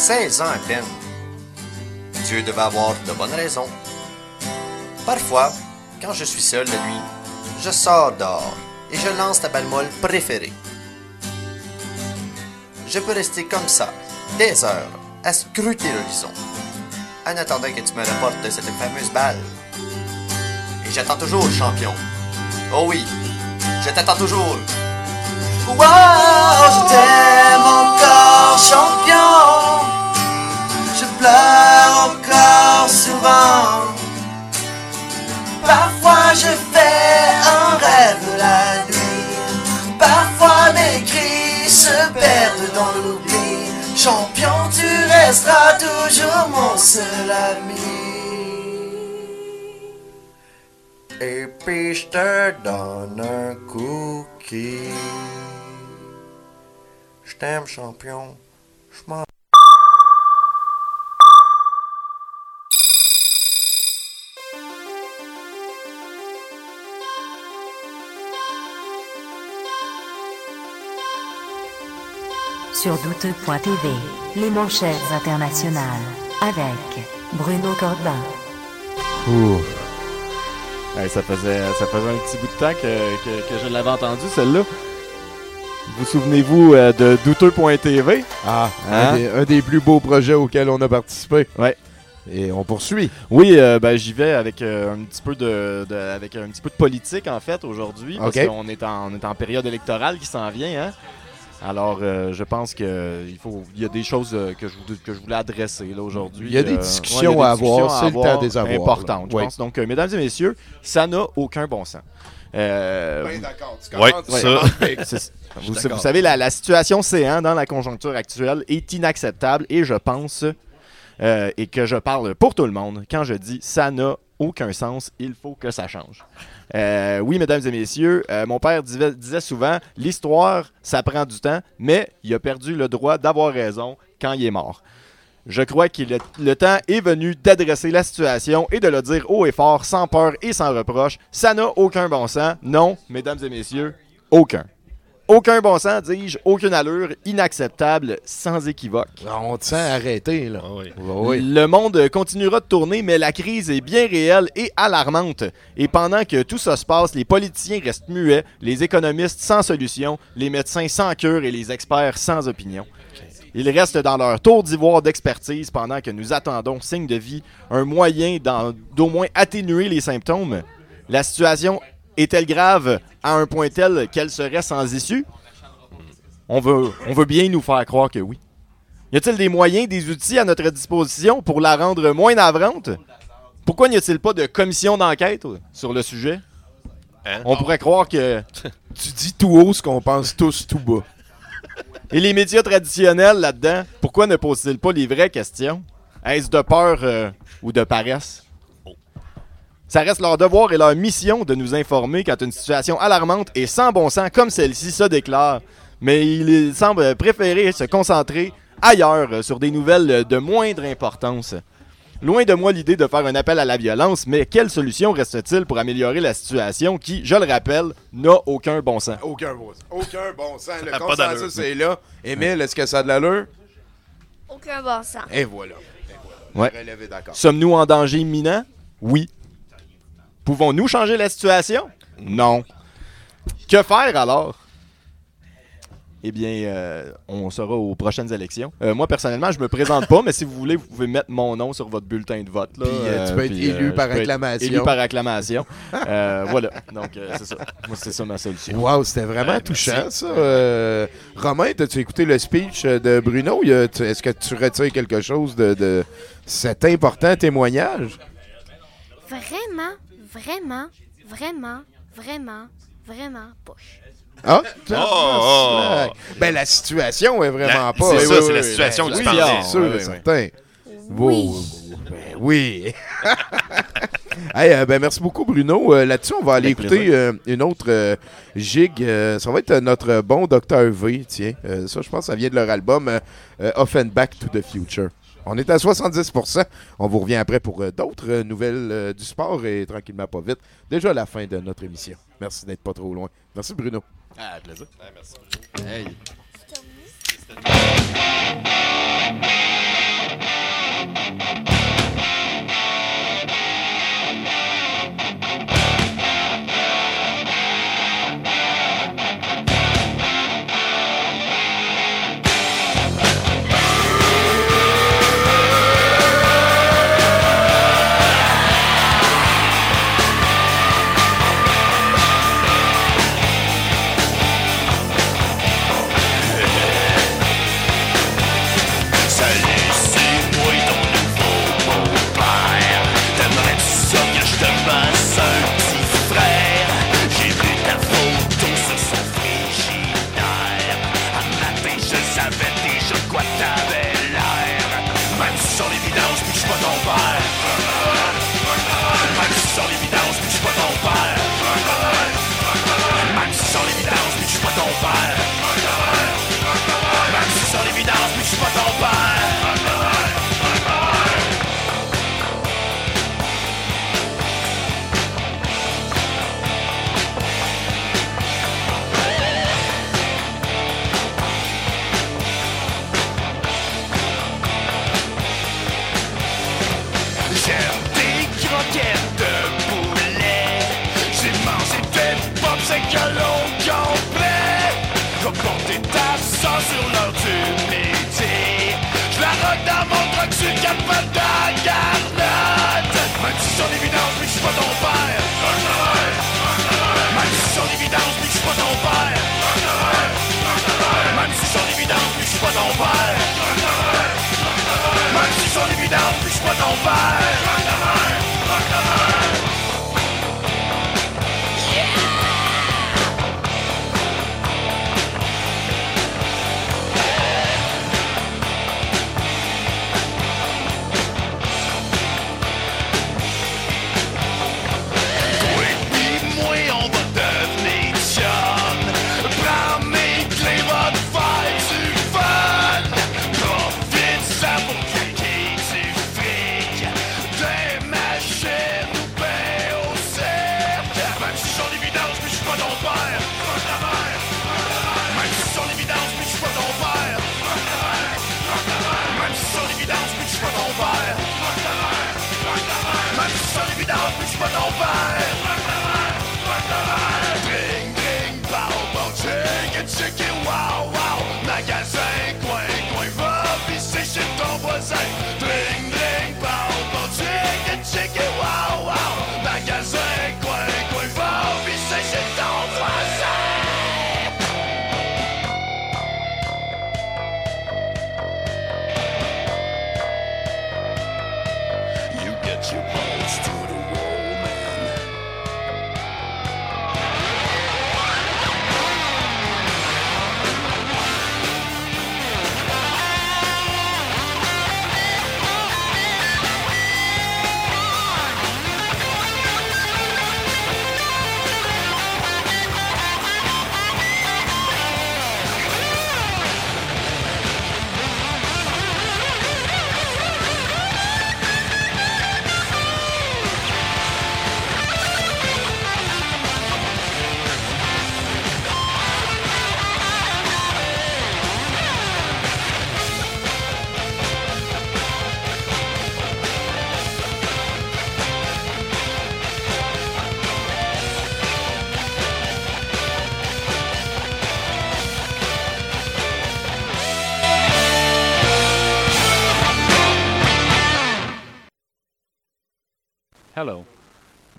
Speaker 16: 16 ans à peine. Dieu devait avoir de bonnes raisons. Parfois, quand je suis seul la nuit, je sors dehors et je lance ta balle molle préférée. Je peux rester comme ça, des heures, à scruter l'horizon, en attendant que tu me rapportes cette fameuse balle. Et j'attends toujours, champion. Oh oui, je t'attends toujours.
Speaker 17: Wow, je t'aime encore, champion. Encore souvent. Parfois je fais un rêve la nuit. Parfois mes cris se perdent dans l'oubli. Champion, tu resteras toujours mon seul ami.
Speaker 16: Et puis je te donne un cookie. Je t'aime, champion. Je m'en
Speaker 18: Sur douteux.tv, les manchettes internationales, avec Bruno Corbin.
Speaker 4: Ouh. Ça, faisait, ça faisait un petit bout de temps que, que, que je l'avais entendu, celle-là. Vous souvenez-vous euh, de douteux.tv?
Speaker 3: Ah,
Speaker 4: Hein?
Speaker 3: un, des, un des plus beaux projets auxquels on a participé.
Speaker 4: Ouais.
Speaker 3: Et on poursuit.
Speaker 4: Oui, euh, ben, j'y vais avec euh, un petit peu de, de- avec un petit peu de politique en fait aujourd'hui parce qu'on est en on est en période électorale qui s'en vient. Hein? Alors, euh, je pense que il faut il y a des choses euh, que je vou- que je voulais adresser là aujourd'hui.
Speaker 3: Il y a des
Speaker 4: Euh,
Speaker 3: discussions
Speaker 4: ouais, il y a
Speaker 3: à avoir, c'est le temps de les avoir,
Speaker 4: Importantes, je.
Speaker 3: Oui.
Speaker 4: pense. Donc, euh, mesdames et messieurs, ça n'a aucun bon sens. Euh,
Speaker 3: Ben, d'accord, tu
Speaker 10: Ouais, ça. Je
Speaker 4: vous, savez, la, la situation C1 dans la conjoncture actuelle est inacceptable et je pense, euh, et que je parle pour tout le monde, quand je dis ça n'a aucun sens, il faut que ça change. Euh, oui, mesdames et messieurs, euh, mon père disait, souvent, l'histoire, ça prend du temps, mais il a perdu le droit d'avoir raison quand il est mort. Je crois que le temps est venu d'adresser la situation et de le dire haut et fort, sans peur et sans reproche. Ça n'a aucun bon sens. Non, mesdames et messieurs, aucun. Aucun bon sens, dis-je, aucune allure, inacceptable, sans équivoque.
Speaker 3: Ah, On te sent arrêté, là.
Speaker 10: Ah oui.
Speaker 3: oui.
Speaker 4: Le monde continuera de tourner, mais la crise est bien réelle et alarmante. Et pendant que tout ça se passe, les politiciens restent muets, les économistes sans solution, les médecins sans cure et les experts sans opinion. Ils restent dans leur tour d'ivoire d'expertise pendant que nous attendons, signe de vie, un moyen d'au moins atténuer les symptômes. La situation est-elle grave à un point tel qu'elle serait sans issue? On veut, on veut bien nous faire croire que oui. Y a-t-il des moyens, des outils à notre disposition pour la rendre moins navrante? Pourquoi n'y a-t-il pas de commission d'enquête sur le sujet?
Speaker 10: Hein?
Speaker 4: On pourrait croire que.
Speaker 3: Tu dis tout haut ce qu'on pense tous tout bas.
Speaker 4: Et les médias traditionnels là-dedans, pourquoi ne posent-ils pas les vraies questions? Est-ce de peur euh, ou de paresse? Ça reste leur devoir et leur mission de nous informer quand une situation alarmante et sans bon sens comme celle-ci se déclare. Mais il semble préférer se concentrer ailleurs euh, sur des nouvelles de moindre importance. Loin de moi l'idée de faire un appel à la violence, mais quelle solution reste-t-il pour améliorer la situation qui, je le rappelle, n'a aucun bon sens?
Speaker 3: Aucun bon, aucun bon sens. Le consensus est là. Émile, est-ce que ça a de l'allure?
Speaker 11: Aucun bon sens.
Speaker 3: Et voilà. D'accord.
Speaker 4: Sommes-nous en danger imminent? Oui. Pouvons-nous changer la situation? Non. Que faire alors?
Speaker 19: eh bien, euh, on sera aux prochaines élections. Euh, moi, personnellement, je me présente pas, mais si vous voulez, vous pouvez mettre mon nom sur votre bulletin de vote. Là,
Speaker 3: Puis, euh, tu peux être élu par acclamation.
Speaker 19: Élu par acclamation. Euh, voilà. Donc, euh, c'est ça. Moi, c'est ça ma solution.
Speaker 3: Wow, c'était vraiment touchant,
Speaker 19: merci.
Speaker 3: ça. Euh, Romain, as-tu écouté le speech de Bruno? Est-ce que tu retires quelque chose de, de cet important témoignage?
Speaker 12: Vraiment, vraiment, vraiment, vraiment, vraiment poche.
Speaker 3: Ah,
Speaker 4: Oh!
Speaker 3: tabarnak. Ben, la situation est vraiment
Speaker 4: La-
Speaker 3: pas.
Speaker 4: c'est ça,
Speaker 3: Oui,
Speaker 4: c'est
Speaker 3: oui,
Speaker 4: la situation que tu
Speaker 3: oui,
Speaker 4: parlais.
Speaker 3: c'est sûr,
Speaker 4: Oui,
Speaker 3: et
Speaker 4: oui,
Speaker 3: certain.
Speaker 12: Oui.
Speaker 3: Ben oui. Hey, euh, ben, merci beaucoup, Bruno. Euh, Là-dessus, on va aller écouter euh, une autre euh, gigue. Euh, ça va être notre bon Dr. V. Tiens, Euh, ça, je pense, ça vient de leur album euh, euh, Offenbach to the Future. On est à 70%. On vous revient après pour euh, d'autres euh, nouvelles euh, du sport et tranquillement pas vite. Déjà la fin de notre émission. Merci d'être pas trop loin. Merci, Bruno.
Speaker 19: Ah, plaisir.
Speaker 4: merci.
Speaker 19: Hey.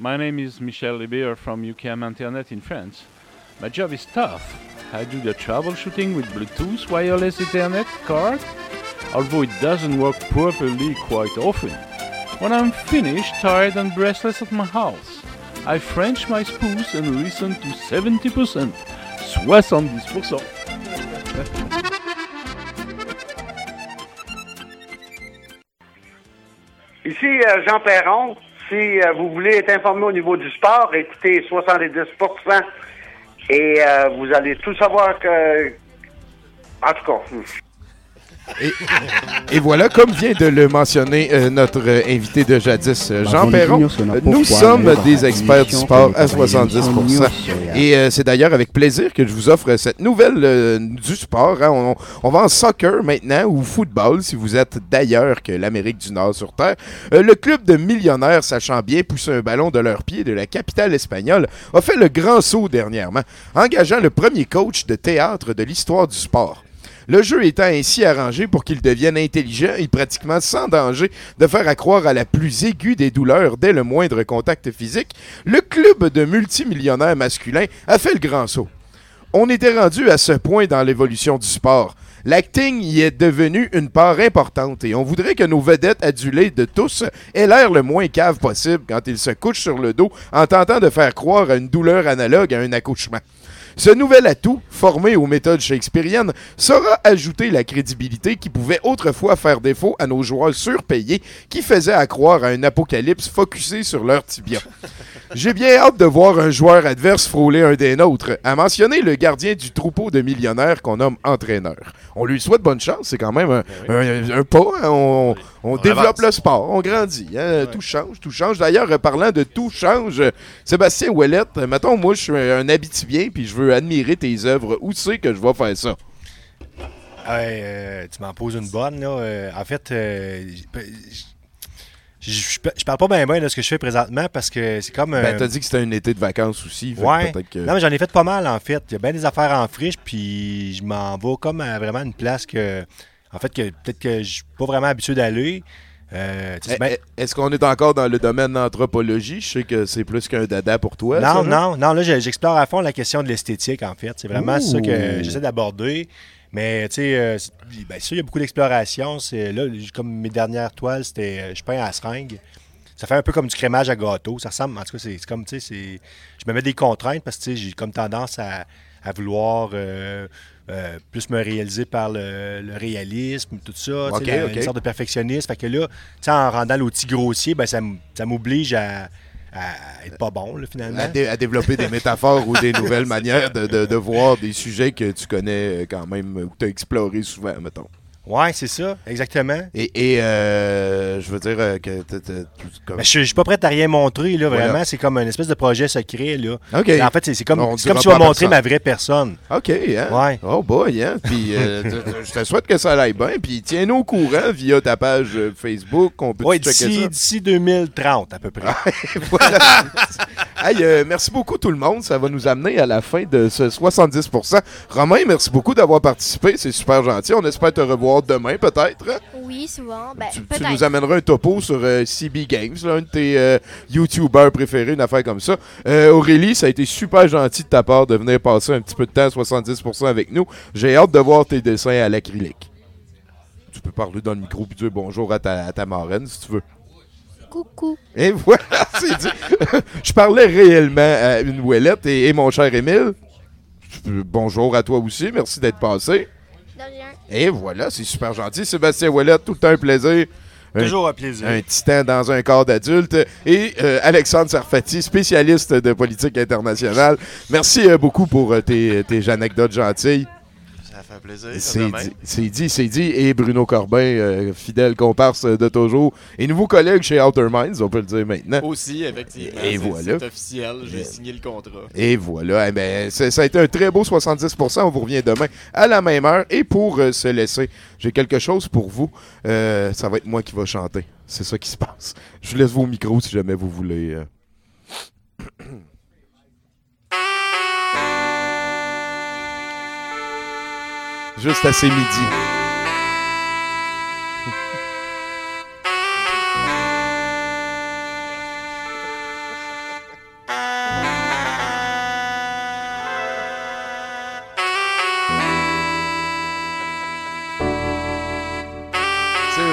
Speaker 20: My name is Michel Libier from UKM Internet in France. My job is tough. I do the troubleshooting with Bluetooth wireless Ethernet card, although it doesn't work properly quite often. When I'm finished, tired and breathless at my house, I French my spoons and listen to 70%. 70%.
Speaker 21: Ici euh, Jean Perron. Si euh, vous voulez être informé au niveau du sport, écoutez 70% et euh, vous allez tout savoir que... En tout cas...
Speaker 3: Et, et voilà, comme vient de le mentionner euh, notre euh, invité de jadis, euh, Jean Perron, nous sommes des experts du sport à 70%. Et c'est d'ailleurs avec plaisir que je vous offre cette nouvelle du sport. hein. On, on va en soccer maintenant, ou football, si vous êtes d'ailleurs que l'Amérique du Nord sur Terre. Le club de millionnaires, sachant bien pousser un ballon de leurs pieds de la capitale espagnole, a fait le grand saut dernièrement, engageant le premier coach de théâtre de l'histoire du sport. Le jeu étant ainsi arrangé pour qu'il devienne intelligent et pratiquement sans danger de faire accroire à la plus aiguë des douleurs dès le moindre contact physique, le club de multimillionnaires masculins a fait le grand saut. On était rendu à ce point dans l'évolution du sport. L'acting y est devenu une part importante et on voudrait que nos vedettes adulées de tous aient l'air le moins cave possible quand ils se couchent sur le dos en tentant de faire croire à une douleur analogue à un accouchement. Ce nouvel atout, formé aux méthodes shakespeariennes, saura ajouter la crédibilité qui pouvait autrefois faire défaut à nos joueurs surpayés qui faisaient accroire à un apocalypse focusé sur leur tibia. J'ai bien hâte de voir un joueur adverse frôler un des nôtres, à mentionner le gardien du troupeau de millionnaires qu'on nomme entraîneur. On lui souhaite bonne chance, c'est quand même un, un- un pas, hein, on, on développe
Speaker 4: avance.
Speaker 3: le sport, on grandit, hein, tout change, tout change. D'ailleurs, parlant de tout change, Sébastien Ouellette, mettons, moi je suis un, un habitibien puis je veux admirer tes œuvres, où c'est que je vais faire ça?
Speaker 5: Euh, tu m'en poses une bonne, là. Euh, en fait, euh, je, parle pas bien bien de ce que je fais présentement parce que c'est comme.
Speaker 3: Ben, t'as dit que c'était un été de vacances aussi.
Speaker 5: Ouais.
Speaker 3: que-
Speaker 5: Non, mais j'en ai fait pas mal, en fait. Il y a bien des affaires en friche, puis je m'en vais comme à vraiment une place que. En fait, que peut-être que je suis pas vraiment habitué d'aller. Euh, c'est bien-
Speaker 3: Eh, eh, Est-ce qu'on est encore dans le domaine de l'anthropologie? Je sais que c'est plus qu'un dada pour toi.
Speaker 5: Non,
Speaker 3: là.
Speaker 5: non, non, là, je- j'explore à fond la question de l'esthétique, en fait. C'est vraiment ça que j'essaie d'aborder. Mais, tu sais, euh, ben, ça, il y a beaucoup d'exploration. Là, comme mes dernières toiles, c'était euh, je peins à la seringue. Ça fait un peu comme du crémage à gâteau. Ça ressemble, en tout cas, c'est comme, tu sais, je me mets des contraintes parce que, tu sais, j'ai comme tendance à, à vouloir euh, euh, plus me réaliser par le, le réalisme, tout ça, tu
Speaker 3: Ok,
Speaker 5: sais, la-
Speaker 3: ok.
Speaker 5: une sorte de perfectionnisme. Fait que là, tu sais, en rendant l'outil grossier, ben, ça, m'oblige à, à être pas bon, là, finalement.
Speaker 3: À, dé- à développer des métaphores ou des nouvelles manières de, de- de voir des sujets que tu connais euh, quand même, ou que tu as exploré souvent, mettons.
Speaker 5: Ouais, c'est ça, exactement.
Speaker 3: Et, et, euh, je veux dire euh, que comme-
Speaker 5: je, je suis pas prêt à rien montrer, là,
Speaker 3: Voilà.
Speaker 5: vraiment. C'est comme une espèce de projet secret, là.
Speaker 3: OK.
Speaker 5: En fait, c'est- comme, comme si tu vas montrer ma vraie personne.
Speaker 3: OK, hein?
Speaker 5: Ouais.
Speaker 3: Oh boy, hein? Puis euh, je te souhaite que ça aille bien. Puis tiens-nous au courant via ta page Facebook. On peut
Speaker 5: Ouais, d'ici
Speaker 3: ça?
Speaker 5: d'ici 2030, à peu près.
Speaker 3: Hey, euh, merci beaucoup tout le monde. Ça va nous amener à la fin de ce 70%. Romain, merci beaucoup d'avoir participé. C'est super gentil. On espère te revoir demain peut-être?
Speaker 12: Oui, souvent. Ben,
Speaker 3: Tu nous amèneras un topo sur euh, CB Games, là, un de tes euh, YouTubers préférés, une affaire comme ça. Euh, Aurélie, ça a été super gentil de ta part de venir passer un petit peu de temps, 70% avec nous. J'ai hâte de voir tes dessins à l'acrylique. Tu peux parler dans le micro et dire bonjour à ta, à ta marraine si tu veux.
Speaker 12: Coucou.
Speaker 3: Et voilà, c'est dit. Je parlais réellement à une ouellette et, et mon cher Émile. Bonjour à toi aussi, merci d'être passé. Et voilà, c'est super gentil. Sébastien Ouellette, tout le temps un plaisir.
Speaker 5: Toujours un plaisir.
Speaker 3: Un titan dans un corps d'adulte. Et euh, Alexandre Sarfati, spécialiste de politique internationale. Merci euh, beaucoup pour euh, tes, tes anecdotes gentilles.
Speaker 4: Fait plaisir.
Speaker 3: C'est dit, c'est dit, c'est dit. Et Bruno Corbin, euh, fidèle comparse de toujours. Et nouveau collègue chez Outer Minds, on peut le dire maintenant.
Speaker 4: Aussi, effectivement.
Speaker 3: Et
Speaker 4: c'est-
Speaker 3: voilà.
Speaker 4: C'est officiel. J'ai signé le contrat.
Speaker 3: Et voilà, eh ben, ça, ça a été un très beau 70%. On vous revient demain à la même heure. Et pour euh, se laisser, j'ai quelque chose pour vous. Euh, ça va être moi qui va chanter. C'est ça qui se passe. Je vous laisse vos micros si jamais vous voulez. Juste assez midi.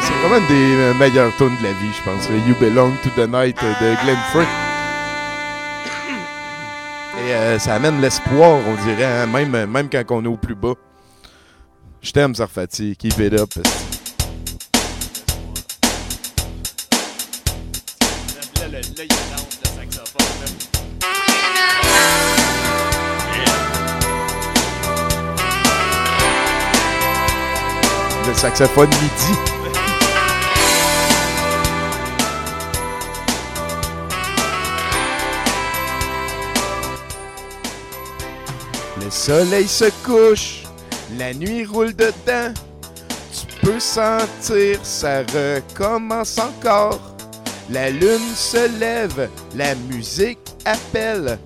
Speaker 3: C'est vraiment une des euh, meilleures de la vie, je pense. You Belong to the Night de Glenn Frick. Et euh, ça amène l'espoir, on dirait, hein? même, même quand on est au plus bas. Je t'aime, Sarfati. Keep it up.
Speaker 4: Le saxophone
Speaker 3: midi. Le soleil se couche, la nuit roule dedans. Tu peux sentir, ça recommence encore. La lune se lève, la musique appelle.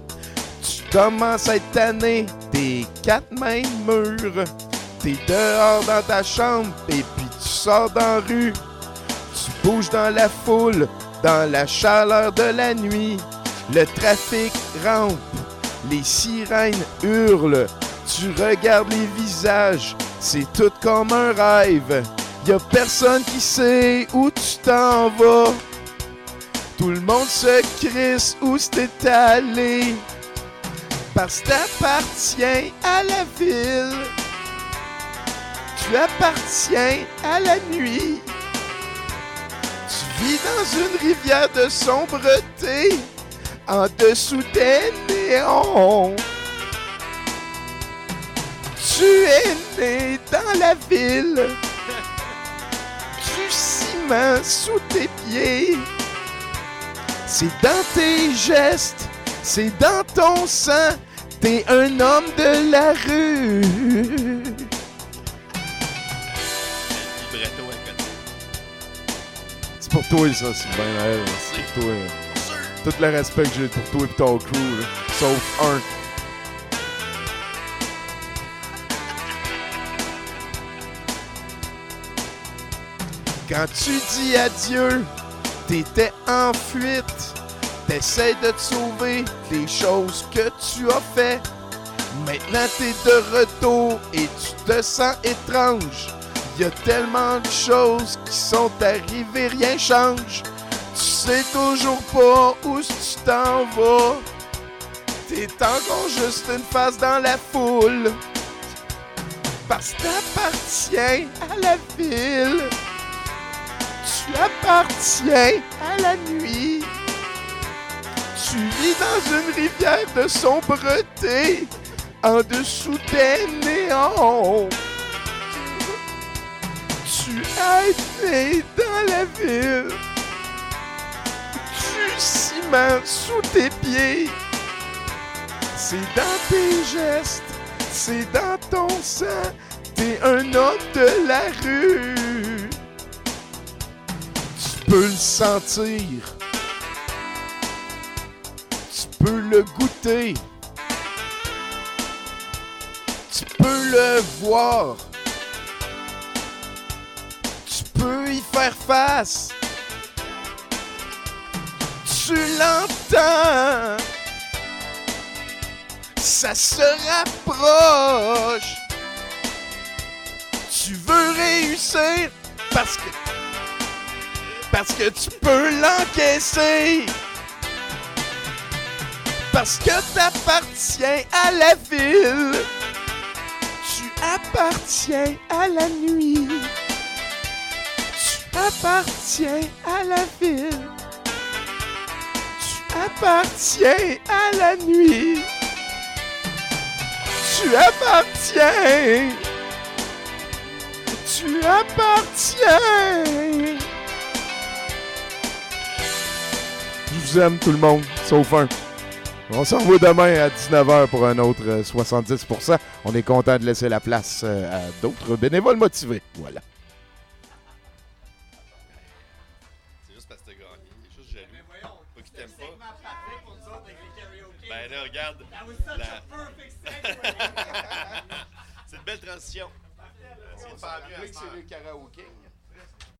Speaker 3: Tu commences à être tanné des quatre mêmes murs. T'es dehors dans ta chambre et puis tu sors dans la rue. Tu bouges dans la foule, dans la chaleur de la nuit. Le trafic rampe, les sirènes hurlent. Tu regardes les visages, c'est tout comme un rêve. Y a personne qui sait où tu t'en vas. Tout le monde se crisse où t'es allé. Parce que t'appartiens à la ville. Tu appartiens à la nuit. Tu vis dans une rivière de sombreté, en dessous des néons. Tu es né dans la ville, du ciment sous tes pieds. C'est dans tes gestes, c'est dans ton sang, t'es un homme de la rue. C'est pour toi, ça, Sylvain. ouais, C'est pour toi. Tout le respect que j'ai pour toi et ton crew, là. sauf un. Quand tu dis adieu, t'étais en fuite. T'essaies de te sauver des choses que tu as fait. Maintenant t'es de retour et tu te sens étrange. Y a tellement de choses qui sont arrivées, rien change. Tu sais toujours pas où tu t'en vas. T'es encore juste une face dans la foule. Parce que t'appartiens à la ville. Tu appartiens à la nuit. Tu vis dans une rivière de sombreté, en dessous des néons. Tu es né dans la ville. Du ciment sous tes pieds. C'est dans tes gestes, c'est dans ton sang. T'es un homme de la rue. Peux le sentir. Tu peux le goûter. Tu peux le voir. Tu peux y faire face. Tu l'entends. Ça se rapproche. Tu veux réussir parce que parce que tu peux l'encaisser. Parce que t'appartiens à la ville. Tu appartiens à la nuit. Tu appartiens à la ville. Tu appartiens à la nuit. Tu appartiens. Tu appartiens. Vous aime tout le monde, sauf un. On s'en va demain à 19h pour un autre euh, 70%. On est content de laisser la place euh, à d'autres bénévoles motivés. Voilà.
Speaker 10: C'est juste parce que t'as gagné. Il est juste jaloux. Pas qu'il t'aime pas. Ben là, regarde. la- c'est une belle transition.
Speaker 3: c'est le karaoké.